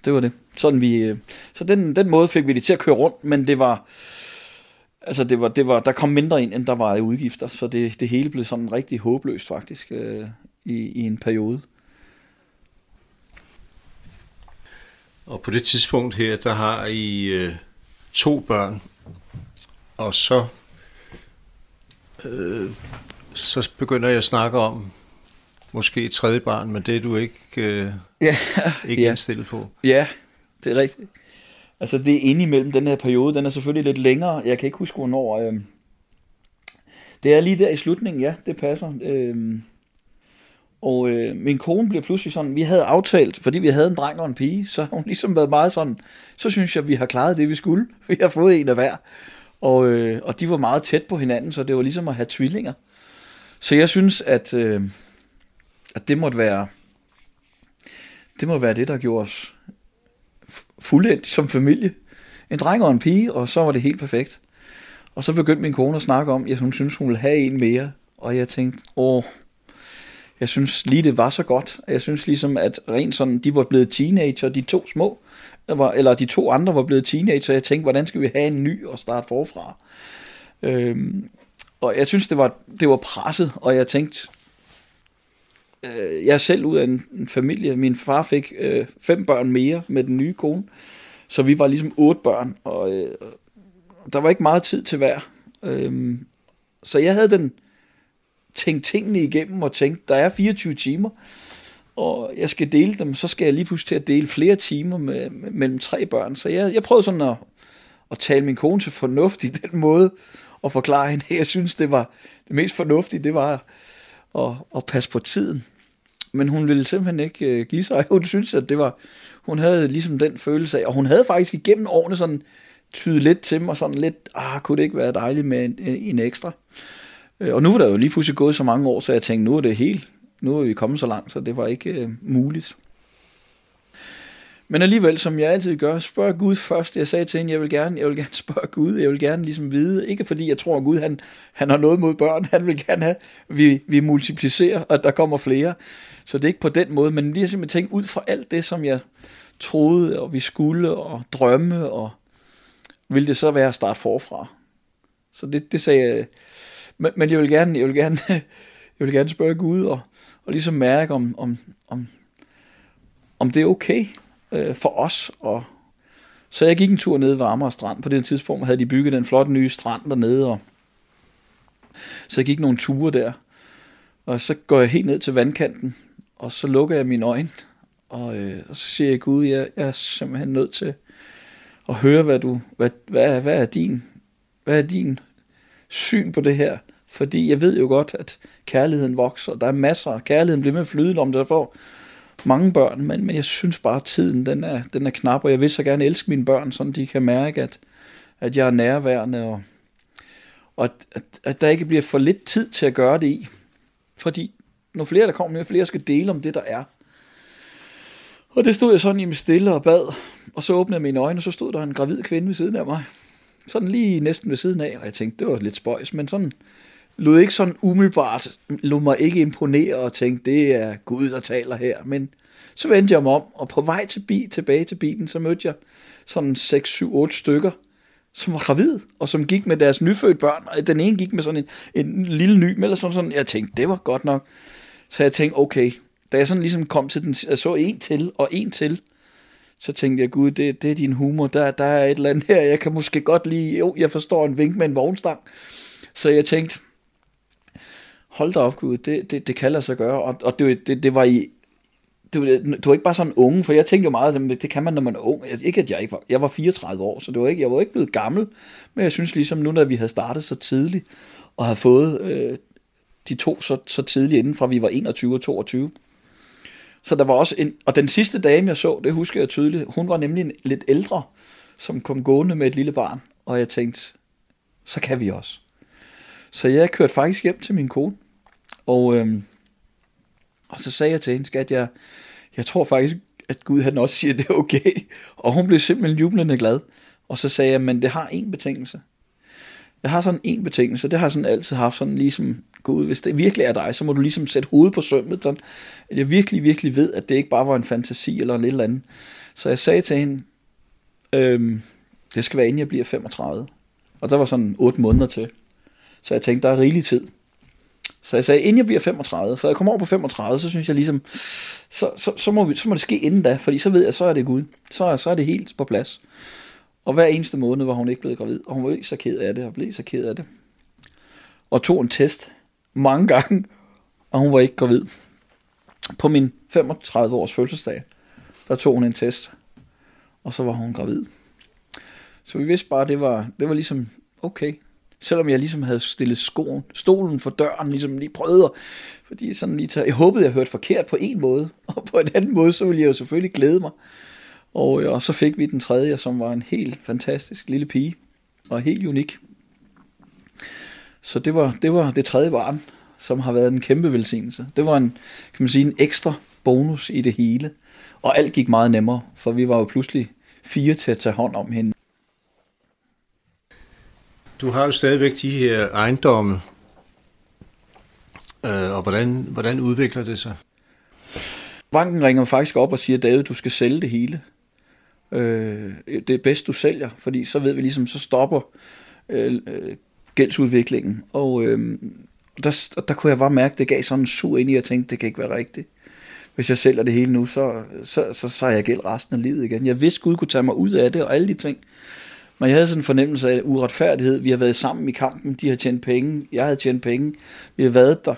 Det var det. Sådan vi, øh, så den, den måde fik vi det til at køre rundt, men det var, altså det var, det var, der kom mindre ind, end der var i udgifter, så det, det hele blev sådan rigtig håbløst faktisk øh, i, i en periode. Og på det tidspunkt her, der har I øh, to børn, og så, øh, så begynder jeg at snakke om måske et tredje barn, men det er du ikke, øh, Ja, ikke *laughs* ja. indstillet på. ja, det er rigtigt. Altså det er inde imellem den her periode, den er selvfølgelig lidt længere. Jeg kan ikke huske, hvornår. Øh, det er lige der i slutningen, ja, det passer. Øh, og øh, min kone blev pludselig sådan, vi havde aftalt, fordi vi havde en dreng og en pige, så har hun ligesom været meget sådan, så synes jeg, vi har klaret det, vi skulle. *laughs* Vi har fået en af hver. Og, øh, og de var meget tæt på hinanden, så det var ligesom at have tvillinger. Så jeg synes, at, øh, at det måtte være det må være det, der gjorde os fuldendt som familie. En dreng og en pige, og så var det helt perfekt. Og så begyndte min kone at snakke om, at hun synes, hun ville have en mere. Og jeg tænkte, åh, jeg synes lige det var så godt. Jeg synes ligesom, at rent sådan, de var blevet teenager, de to små, eller de to andre var blevet teenager. Jeg tænkte, hvordan skal vi have en ny og starte forfra? Øhm, og jeg synes, det var, det var presset, og jeg tænkte, øh, jeg er selv ud af en, en familie. Min far fik øh, fem børn mere med den nye kone, så vi var ligesom otte børn, og øh, der var ikke meget tid til hver. Øh, så jeg havde den tænkt tingene igennem og tænkt, der er 24 timer, og jeg skal dele dem, så skal jeg lige pludselig til at dele flere timer med, med, mellem tre børn. Så jeg, jeg prøvede sådan at, at tale min kone til fornuft i den måde, og forklare hende, *laughs* jeg synes, det var det mest fornuftige, det var og, og passe på tiden. Men hun ville simpelthen ikke øh, give sig. *laughs* Hun synes, at det var, hun havde ligesom den følelse af, og hun havde faktisk igennem årene sådan tydet lidt til mig, sådan lidt, ah, kunne det ikke være dejligt med en, en ekstra? Øh, og nu var der jo lige pludselig gået så mange år, så jeg tænkte, nu er det helt, nu er vi kommet så langt, så det var ikke øh, muligt. Men alligevel, som jeg altid gør, spørg Gud først. Jeg sagde til hende, jeg vil gerne, jeg vil gerne *laughs* spørge Gud, jeg vil gerne ligesom vide, ikke fordi jeg tror, at Gud han, han har noget mod børn, han vil gerne have, at vi, vi multiplicerer, og der kommer flere. Så det er ikke på den måde, men lige simpelthen tænke ud fra alt det, som jeg troede, og vi skulle, og drømme, og ville det så være at starte forfra. Så det, det sagde jeg, men, men jeg vil gerne, jeg vil gerne, *laughs* jeg vil gerne spørge Gud, og, og ligesom mærke, om, om, om, om det er okay, øh, for os. Og så jeg gik en tur ned ved Amager Strand. På det tidspunkt havde de bygget den flotte nye strand dernede. Og så jeg gik nogle ture der. Og så går jeg helt ned til vandkanten, og så lukker jeg mine øjne, og, øh, og så siger jeg, Gud, jeg, jeg er simpelthen nødt til at høre, hvad du, hvad, hvad, hvad er din, hvad er din syn på det her? Fordi jeg ved jo godt, at kærligheden vokser. Der er masser. Kærligheden bliver med flyde, om der får mange børn, men, men jeg synes bare, at tiden den er, den er knap, og jeg vil så gerne elske mine børn, så de kan mærke, at, at jeg er nærværende, og, og at, at, at der ikke bliver for lidt tid til at gøre det i. Fordi når flere der kommer, flere skal dele om det, der er. Og det stod jeg sådan i mit stille og bad, og så åbnede jeg mine øjne, og så stod der en gravid kvinde ved siden af mig. Sådan lige næsten ved siden af, og jeg tænkte, det var lidt spøjs, men sådan lod ikke sådan umiddelbart, lod mig ikke imponere og tænkte, det er Gud, der taler her. Men så vendte jeg mig om, og på vej til bil, tilbage til bilen, så mødte jeg sådan 6, 7, 8 stykker, som var gravid, og som gik med deres nyfødte børn, og den ene gik med sådan en, en lille ny, eller sådan, sådan, jeg tænkte, det var godt nok. Så jeg tænkte, okay, da jeg sådan ligesom kom til den, jeg så en til, og en til, så tænkte jeg, gud, det, det er din humor, der, der er et eller andet her, jeg kan måske godt lige, jo, jeg forstår en vink med en vognstang. Så jeg tænkte, hold da op, Gud, det, det, det kan lade sig gøre. Og, og det, det, det var i det, det var ikke bare sådan unge, for jeg tænkte jo meget, at det kan man, når man er ung. Ikke at jeg ikke var, jeg var 34 år, så det var ikke, jeg var ikke blevet gammel, men jeg synes ligesom nu, når vi havde startet så tidligt, og havde fået øh, de to så, så tidligt inden fra vi var 21 og 22. Så der var også en, og den sidste dame, jeg så, det husker jeg tydeligt, hun var nemlig en, lidt ældre, som kom gående med et lille barn, og jeg tænkte, så kan vi også. Så jeg kørte faktisk hjem til min kone, og, øhm, og så sagde jeg til hende, skat, jeg, jeg tror faktisk, at Gud han også siger, at det er okay. *laughs* Og hun blev simpelthen jublende glad. Og så sagde jeg, men det har en betingelse. Jeg har sådan en betingelse, det har jeg sådan altid haft sådan ligesom, Gud, hvis det virkelig er dig, så må du ligesom sætte hovedet på sømmet, sådan, at jeg virkelig, virkelig ved, at det ikke bare var en fantasi eller en eller andet. Så jeg sagde til hende, øhm, det skal være inden jeg bliver 35. Og der var sådan 8 måneder til. Så jeg tænkte, der er rigelig tid. Så jeg sagde, inden jeg bliver 35, for jeg kommer over på 35, så synes jeg ligesom, så, så, så, må, vi, så må det ske inden da, fordi så ved jeg, så er det Gud. Så, så er det helt på plads. Og hver eneste måned var hun ikke blevet gravid, og hun var ikke så ked af det, og blev så ked af det. Og tog en test mange gange, og hun var ikke gravid. På min 35 års fødselsdag, der tog hun en test, og så var hun gravid. Så vi vidste bare, det var, det var ligesom, okay, Selvom jeg ligesom havde stillet skoen, stolen for døren, ligesom lige prøvet at, fordi sådan lige tager, jeg håbede, jeg hørte forkert på en måde, *laughs* og på en anden måde, så ville jeg jo selvfølgelig glæde mig. Og, øh, og så fik vi den tredje, som var en helt fantastisk lille pige, og helt unik. Så det var det, var det tredje barn, som har været en kæmpe velsignelse. Det var en, kan man sige, en ekstra bonus i det hele. Og alt gik meget nemmere, for vi var jo pludselig fire til at tage hånd om hende. Du har jo stadigvæk de her ejendomme, øh, og hvordan, hvordan udvikler det sig? Banken ringer faktisk op og siger, David, du skal sælge det hele. Øh, det er bedst, du sælger, fordi så ved vi ligesom, så stopper øh, øh gældsudviklingen. Og øh, der, der kunne jeg bare mærke, det gav sådan en sur ind i, at tænke, tænkte, det kan ikke være rigtigt. Hvis jeg sælger det hele nu, så, så, så, så er jeg gæld resten af livet igen. Jeg vidste, Gud kunne tage mig ud af det og alle de ting. Men jeg havde sådan en fornemmelse af uretfærdighed. Vi har været sammen i kampen, de har tjent penge, jeg havde tjent penge, vi har været der.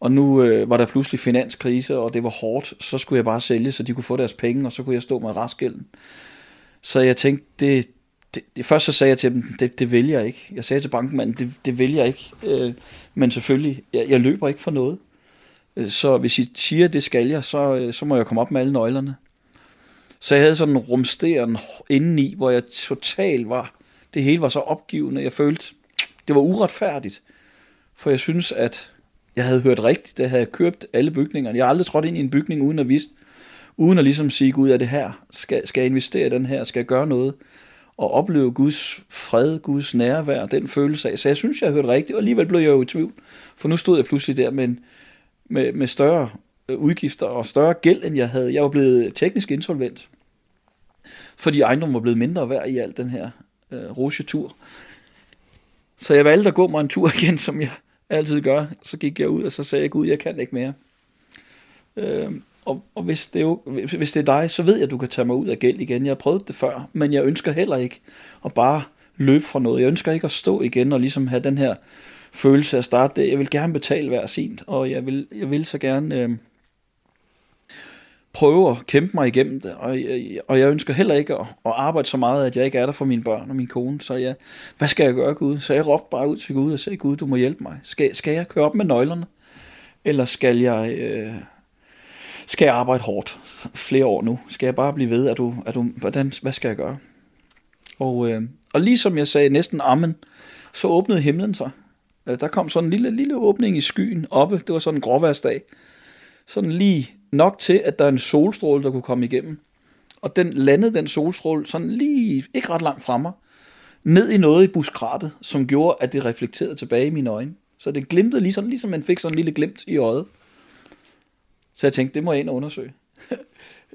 Og nu øh, var der pludselig finanskrise, og det var hårdt. Så skulle jeg bare sælge, så de kunne få deres penge, og så kunne jeg stå med restgælden. Så jeg tænkte, det, det, det, først så sagde jeg til dem, det, det vælger jeg ikke. Jeg sagde til bankmanden, det, det vælger jeg ikke. Øh, men selvfølgelig, jeg, jeg løber ikke for noget. Øh, så hvis I siger, det skal jeg, så, øh, så må jeg komme op med alle nøglerne. Så jeg havde sådan en rumsteren indeni, hvor jeg totalt var, det hele var så opgivende. Jeg følte, det var uretfærdigt. For jeg synes, at jeg havde hørt rigtigt, da jeg havde købt alle bygningerne. Jeg har aldrig trådt ind i en bygning uden at vise, uden at ligesom sige, Gud, er det her? Skal, skal jeg investere i den her? Skal jeg gøre noget? Og opleve Guds fred, Guds nærvær, den følelse af. Så jeg synes, jeg har hørt rigtigt, og alligevel blev jeg jo i tvivl. For nu stod jeg pludselig der med, en, med, med større øh, udgifter og større gæld, end jeg havde. Jeg var blevet teknisk insolvent, fordi ejendommen var blevet mindre værd i alt den her øh, rosetur. Så jeg valgte at gå mig en tur *laughs* igen, som jeg altid gør. Så gik jeg ud, og så sagde jeg, Gud, jeg kan ikke mere. Øh, og, og hvis, det er jo, hvis det er dig, så ved jeg, at du kan tage mig ud af gæld igen. Jeg har prøvet det før, men jeg ønsker heller ikke at bare løbe fra noget. Jeg ønsker ikke at stå igen og ligesom have den her følelse af at starte det. Jeg vil gerne betale hver sent, og jeg vil, jeg vil så gerne øh, prøve at kæmpe mig igennem det. Og jeg, og jeg ønsker heller ikke at, at arbejde så meget, at jeg ikke er der for mine børn og min kone. Så jeg, hvad skal jeg gøre, Gud? Så jeg råbte bare ud til Gud og sagde, Gud, du må hjælpe mig. Skal, skal jeg køre op med nøglerne? Eller skal jeg... Øh, skal jeg arbejde hårdt flere år nu? Skal jeg bare blive ved? Er du, er du, hvordan, hvad skal jeg gøre? Og, øh, og ligesom jeg sagde næsten amen, så åbnede himlen sig. Øh, der kom sådan en lille, lille åbning i skyen oppe. Det var sådan en gråværsdag. Sådan lige nok til, at der er en solstråle, der kunne komme igennem. Og den landede den solstråle sådan lige, ikke ret langt fra mig, ned i noget i buskratet, som gjorde, at det reflekterede tilbage i mine øjne. Så det glimtede lige sådan, ligesom man fik sådan en lille glimt i øjet. Så jeg tænkte, det må jeg ind og undersøge. *laughs*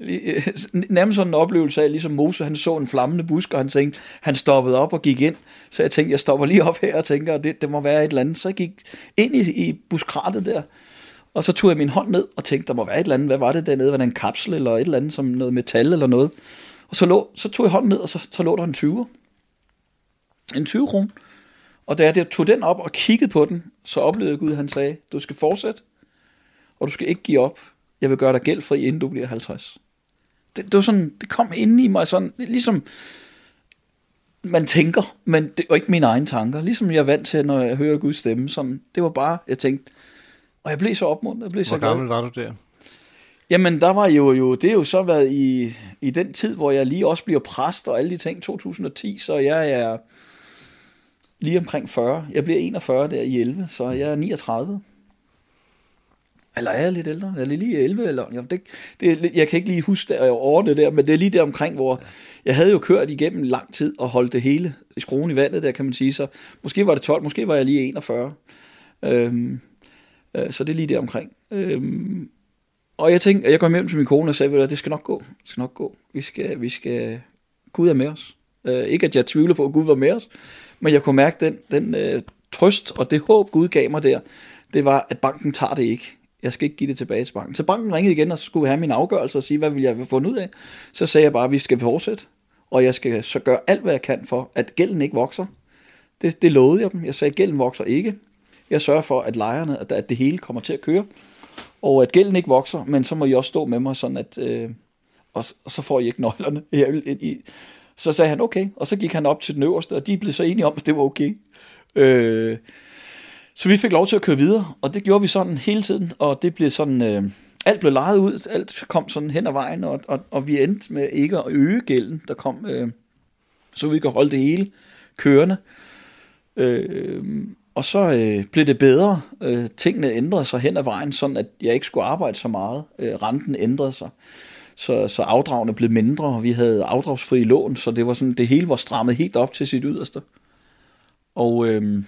Øh, nærmest sådan en oplevelse af, ligesom Mose, han så en flammende busk, og han tænkte, han stoppede op og gik ind. Så jeg tænkte, jeg stopper lige op her og tænker, det, det må være et eller andet. Så jeg gik ind i, i buskratet der, og så tog jeg min hånd ned og tænkte, der må være et eller andet. Hvad var det dernede? Var det en kapsel eller et eller andet, som noget metal eller noget? Og så, lå, så tog jeg hånden ned, og så, så lå der en 20. En 20 kron. Og da jeg tog den op og kiggede på den, så oplevede Gud, han sagde, du skal fortsætte og du skal ikke give op. Jeg vil gøre dig gældfri, inden du bliver 50. Det, det var sådan, det kom ind i mig sådan, ligesom man tænker, men det var ikke mine egne tanker. Ligesom jeg er vant til, når jeg hører Guds stemme. Sådan, det var bare, jeg tænkte, og jeg blev så opmuntret. Jeg blev Hvor så gammel var du der? Jamen, der var jo, jo, det er jo så været i, i den tid, hvor jeg lige også bliver præst og alle de ting, 2010, så jeg er lige omkring 40. Jeg bliver 41 der i 11, så jeg er 39. Eller er jeg lidt ældre? Er jeg lige 11? Eller, jamen det, det, jeg kan ikke lige huske det over det der, men det er lige der omkring, hvor jeg havde jo kørt igennem lang tid og holdt det hele i skruen i vandet der, kan man sige. Så måske var det 12, måske var jeg lige 41. Øhm, øh, så det er lige der omkring. Øhm, og jeg tænkte, jeg kom hjem til min kone og sagde, at det skal nok gå. Det skal nok gå. Vi skal, vi skal, Gud er med os. Øh, ikke at jeg tvivler på, at Gud var med os, men jeg kunne mærke den, den øh, trøst og det håb, Gud gav mig der, det var, at banken tager det ikke jeg skal ikke give det tilbage til banken. Så banken ringede igen, og så skulle vi have min afgørelse og sige, hvad vil jeg have fundet ud af. Så sagde jeg bare, at vi skal fortsætte, og jeg skal så gøre alt, hvad jeg kan for, at gælden ikke vokser. Det, det lovede jeg dem. Jeg sagde, at gælden vokser ikke. Jeg sørger for, at lejerne, at det hele kommer til at køre, og at gælden ikke vokser, men så må I også stå med mig sådan, at øh, og, og så får I ikke nøglerne. Jeg vil, I, så sagde han, okay, og så gik han op til den øverste, og de blev så enige om, at det var okay. Øh, så vi fik lov til at køre videre, og det gjorde vi sådan hele tiden, og det blev sådan, øh, alt blev lejet ud, alt kom sådan hen ad vejen, og, og, og vi endte med ikke at øge gælden, der kom, øh, så vi kan holde det hele kørende. Øh, og så øh, blev det bedre. Øh, tingene ændrede sig hen ad vejen, sådan at jeg ikke skulle arbejde så meget. Øh, renten ændrede sig. Så, så afdragene blev mindre, og vi havde afdragsfri lån, så det var sådan, det hele var strammet helt op til sit yderste. Og, øh,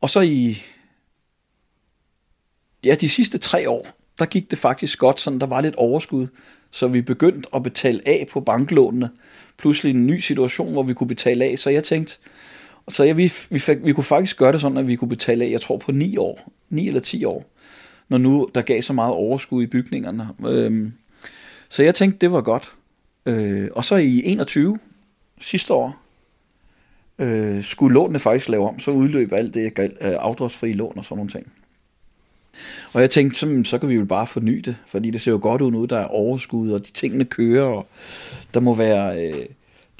og så i ja, de sidste tre år, der gik det faktisk godt, sådan der var lidt overskud, så vi begyndte at betale af på banklånene. Pludselig en ny situation, hvor vi kunne betale af, så jeg tænkte, så ja, vi, vi, fik, vi kunne faktisk gøre det sådan, at vi kunne betale af, jeg tror på 9 år, 9 eller 10 år, når nu der gav så meget overskud i bygningerne. Øhm, så jeg tænkte, det var godt. Øh, og så i 21, sidste år, øh, skulle lånene faktisk lave om, så udløb alt det øh, afdragsfri lån og sådan nogle ting. Og jeg tænkte, så, så kan vi jo bare forny det, fordi det ser jo godt ud nu, der er overskud, og de tingene kører, og der må være, øh,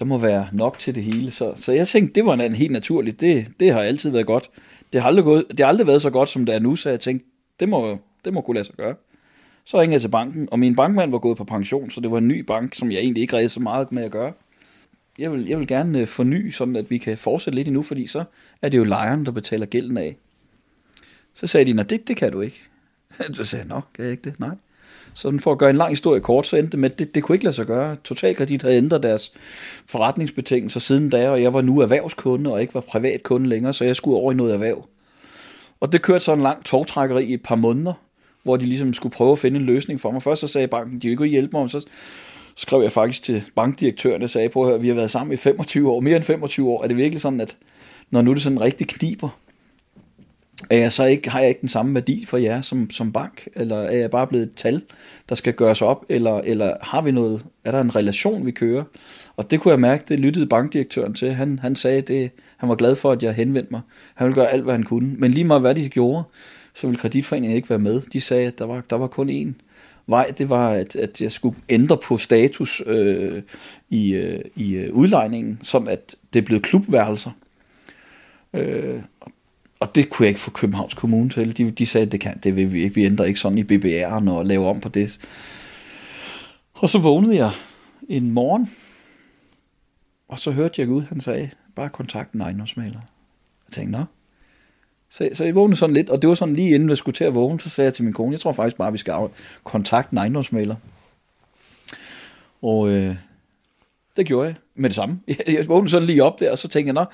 der må være nok til det hele. Så, så jeg tænkte, det var en helt naturligt. Det, det har altid været godt. Det har, aldrig gået, det har aldrig været så godt, som det er nu, så jeg tænkte, det må, det må kunne lade sig gøre. Så ringede jeg til banken, og min bankmand var gået på pension, så det var en ny bank, som jeg egentlig ikke havde så meget med at gøre. Jeg vil, jeg vil gerne øh, forny, sådan at vi kan fortsætte lidt endnu, fordi så er det jo lejeren, der betaler gælden af. Så sagde de, nej, det, det kan du ikke. *laughs* Så sagde jeg, nå, kan jeg ikke det? Nej. Så for at gøre en lang historie kort, så endte det med, at det, det kunne ikke lade sig gøre. Totalkredit havde ændret deres forretningsbetingelser siden da, og jeg var nu erhvervskunde og ikke var privatkunde længere, så jeg skulle over i noget erhverv. Og det kørte så en lang togtrækkeri i et par måneder, hvor de ligesom skulle prøve at finde en løsning for mig. Først så sagde banken, de ville ikke hjælpe mig, så skrev jeg faktisk til bankdirektøren og sagde, på at vi har været sammen i 25 år, mere end 25 år. Er det virkelig sådan, at når nu det sådan rigtig kniber, er jeg så ikke, har jeg ikke den samme værdi for jer som, som bank, eller er jeg bare blevet et tal, der skal gøres op, eller, eller har vi noget, er der en relation, vi kører? Og det kunne jeg mærke, det lyttede bankdirektøren til. Han, han sagde, det, han var glad for, at jeg henvendte mig. Han ville gøre alt, hvad han kunne. Men lige meget hvad de gjorde, så ville kreditforeningen ikke være med. De sagde, at der var, der var kun én vej, det var, at, at jeg skulle ændre på status øh, i, øh, i øh, udlejningen, som at det blev klubværelser. Øh, og det kunne jeg ikke få Københavns Kommune til. De, de sagde, at det kan, det vil vi ikke. Vi ændrer ikke sådan i BBR'en og laver om på det. Og så vågnede jeg en morgen, og så hørte jeg ud, han sagde, bare kontakt en ejendomsmaler. Jeg tænkte, nå. Så, så jeg vågnede sådan lidt, og det var sådan lige inden jeg skulle til at vågne, så sagde jeg til min kone, jeg tror faktisk bare, vi skal kontakte en ejendomsmaler. Og øh, det gjorde jeg med det samme. *laughs* Jeg vågnede sådan lige op der, og så tænkte jeg, nå,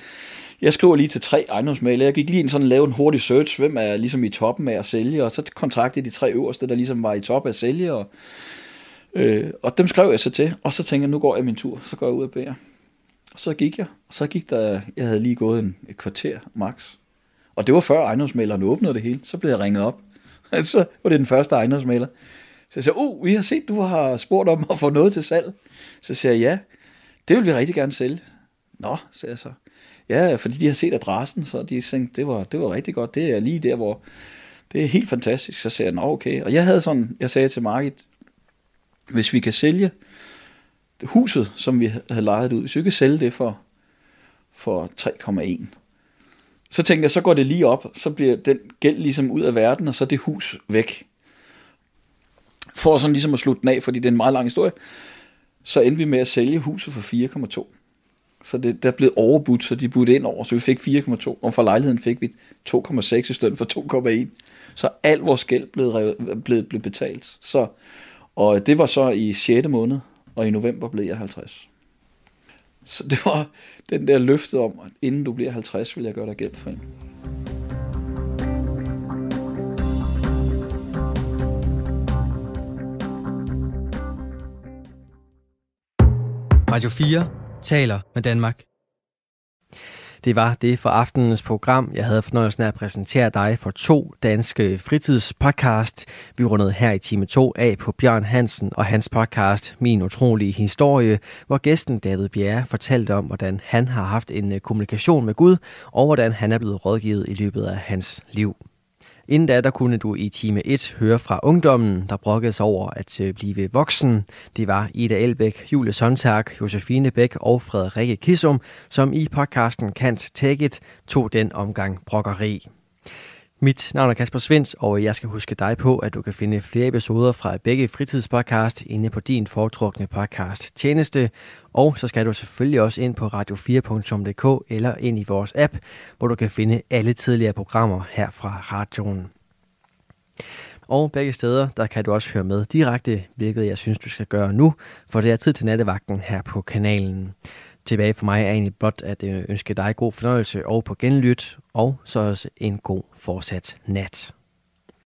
jeg skriver lige til tre ejendomsmalere. Jeg gik lige ind sådan og lave en hurtig search, hvem er ligesom i toppen af at sælge, og så kontaktede de tre øverste, der ligesom var i toppen af at sælge, og, øh, og dem skrev jeg så til, og så tænkte jeg, nu går jeg min tur, så går jeg ud og beder. Og så gik jeg, og så gik der, jeg havde lige gået en, et kvarter max. Og det var før ejendomsmaleren åbnede det hele, så blev jeg ringet op. *laughs* så var det den første ejendomsmaler. Så jeg sagde, uh, vi har set, du har spurgt om at få noget til salg. Så siger jeg, ja, det vil vi rigtig gerne sælge. Nå, sagde jeg så. Ja, fordi de har set adressen, så de tænkte, det var, det var rigtig godt. Det er lige der, hvor det er helt fantastisk. Så sagde jeg, okay. Og jeg havde sådan, jeg sagde til Margit, hvis vi kan sælge huset, som vi havde lejet ud, hvis vi kan sælge det for, for 3,1, så tænkte jeg, så går det lige op, så bliver den gæld ligesom ud af verden, og så er det hus væk. For sådan ligesom at slutte den af, fordi det er en meget lang historie, så endte vi med at sælge huset for 4,2. Så det, der blev overbudt, så de budte ind over, så vi fik 4,2, og for lejligheden fik vi 2,6 i stedet for 2,1. Så al vores gæld blev, blev, blev betalt. Så, og det var så i 6. måned, og i november blev jeg 50. Så det var den der løfte om, at inden du bliver 50, vil jeg gøre dig gældfri. Radio 4 taler med Danmark. Det var det for aftenens program. Jeg havde fornøjelsen af at præsentere dig for to danske fritidspodcast. Vi rundede her i time 2 af på Bjørn Hansen og hans podcast Min Utrolige Historie, hvor gæsten David Bjerre fortalte om, hvordan han har haft en kommunikation med Gud, og hvordan han er blevet rådgivet i løbet af hans liv. Inden da, der kunne du i time 1 høre fra ungdommen, der brokkede sig over at øh, blive voksen. Det var Ida Elbæk, Julie Sontag, Josefine Bæk og Frederikke Kissum, som i podcasten Kant Take It tog den omgang brokkeri. Mit navn er Kasper Svens, og jeg skal huske dig på, at du kan finde flere episoder fra begge fritidspodcast inde på din foretrukne podcast tjeneste. Og så skal du selvfølgelig også ind på radio4.dk eller ind i vores app, hvor du kan finde alle tidligere programmer her fra radioen. Og begge steder, der kan du også høre med direkte, hvilket jeg synes, du skal gøre nu, for det er tid til nattevagten her på kanalen. Tilbage for mig er egentlig blot at øh, ønske dig god fornøjelse og på genlyt, og så også en god fortsat nat.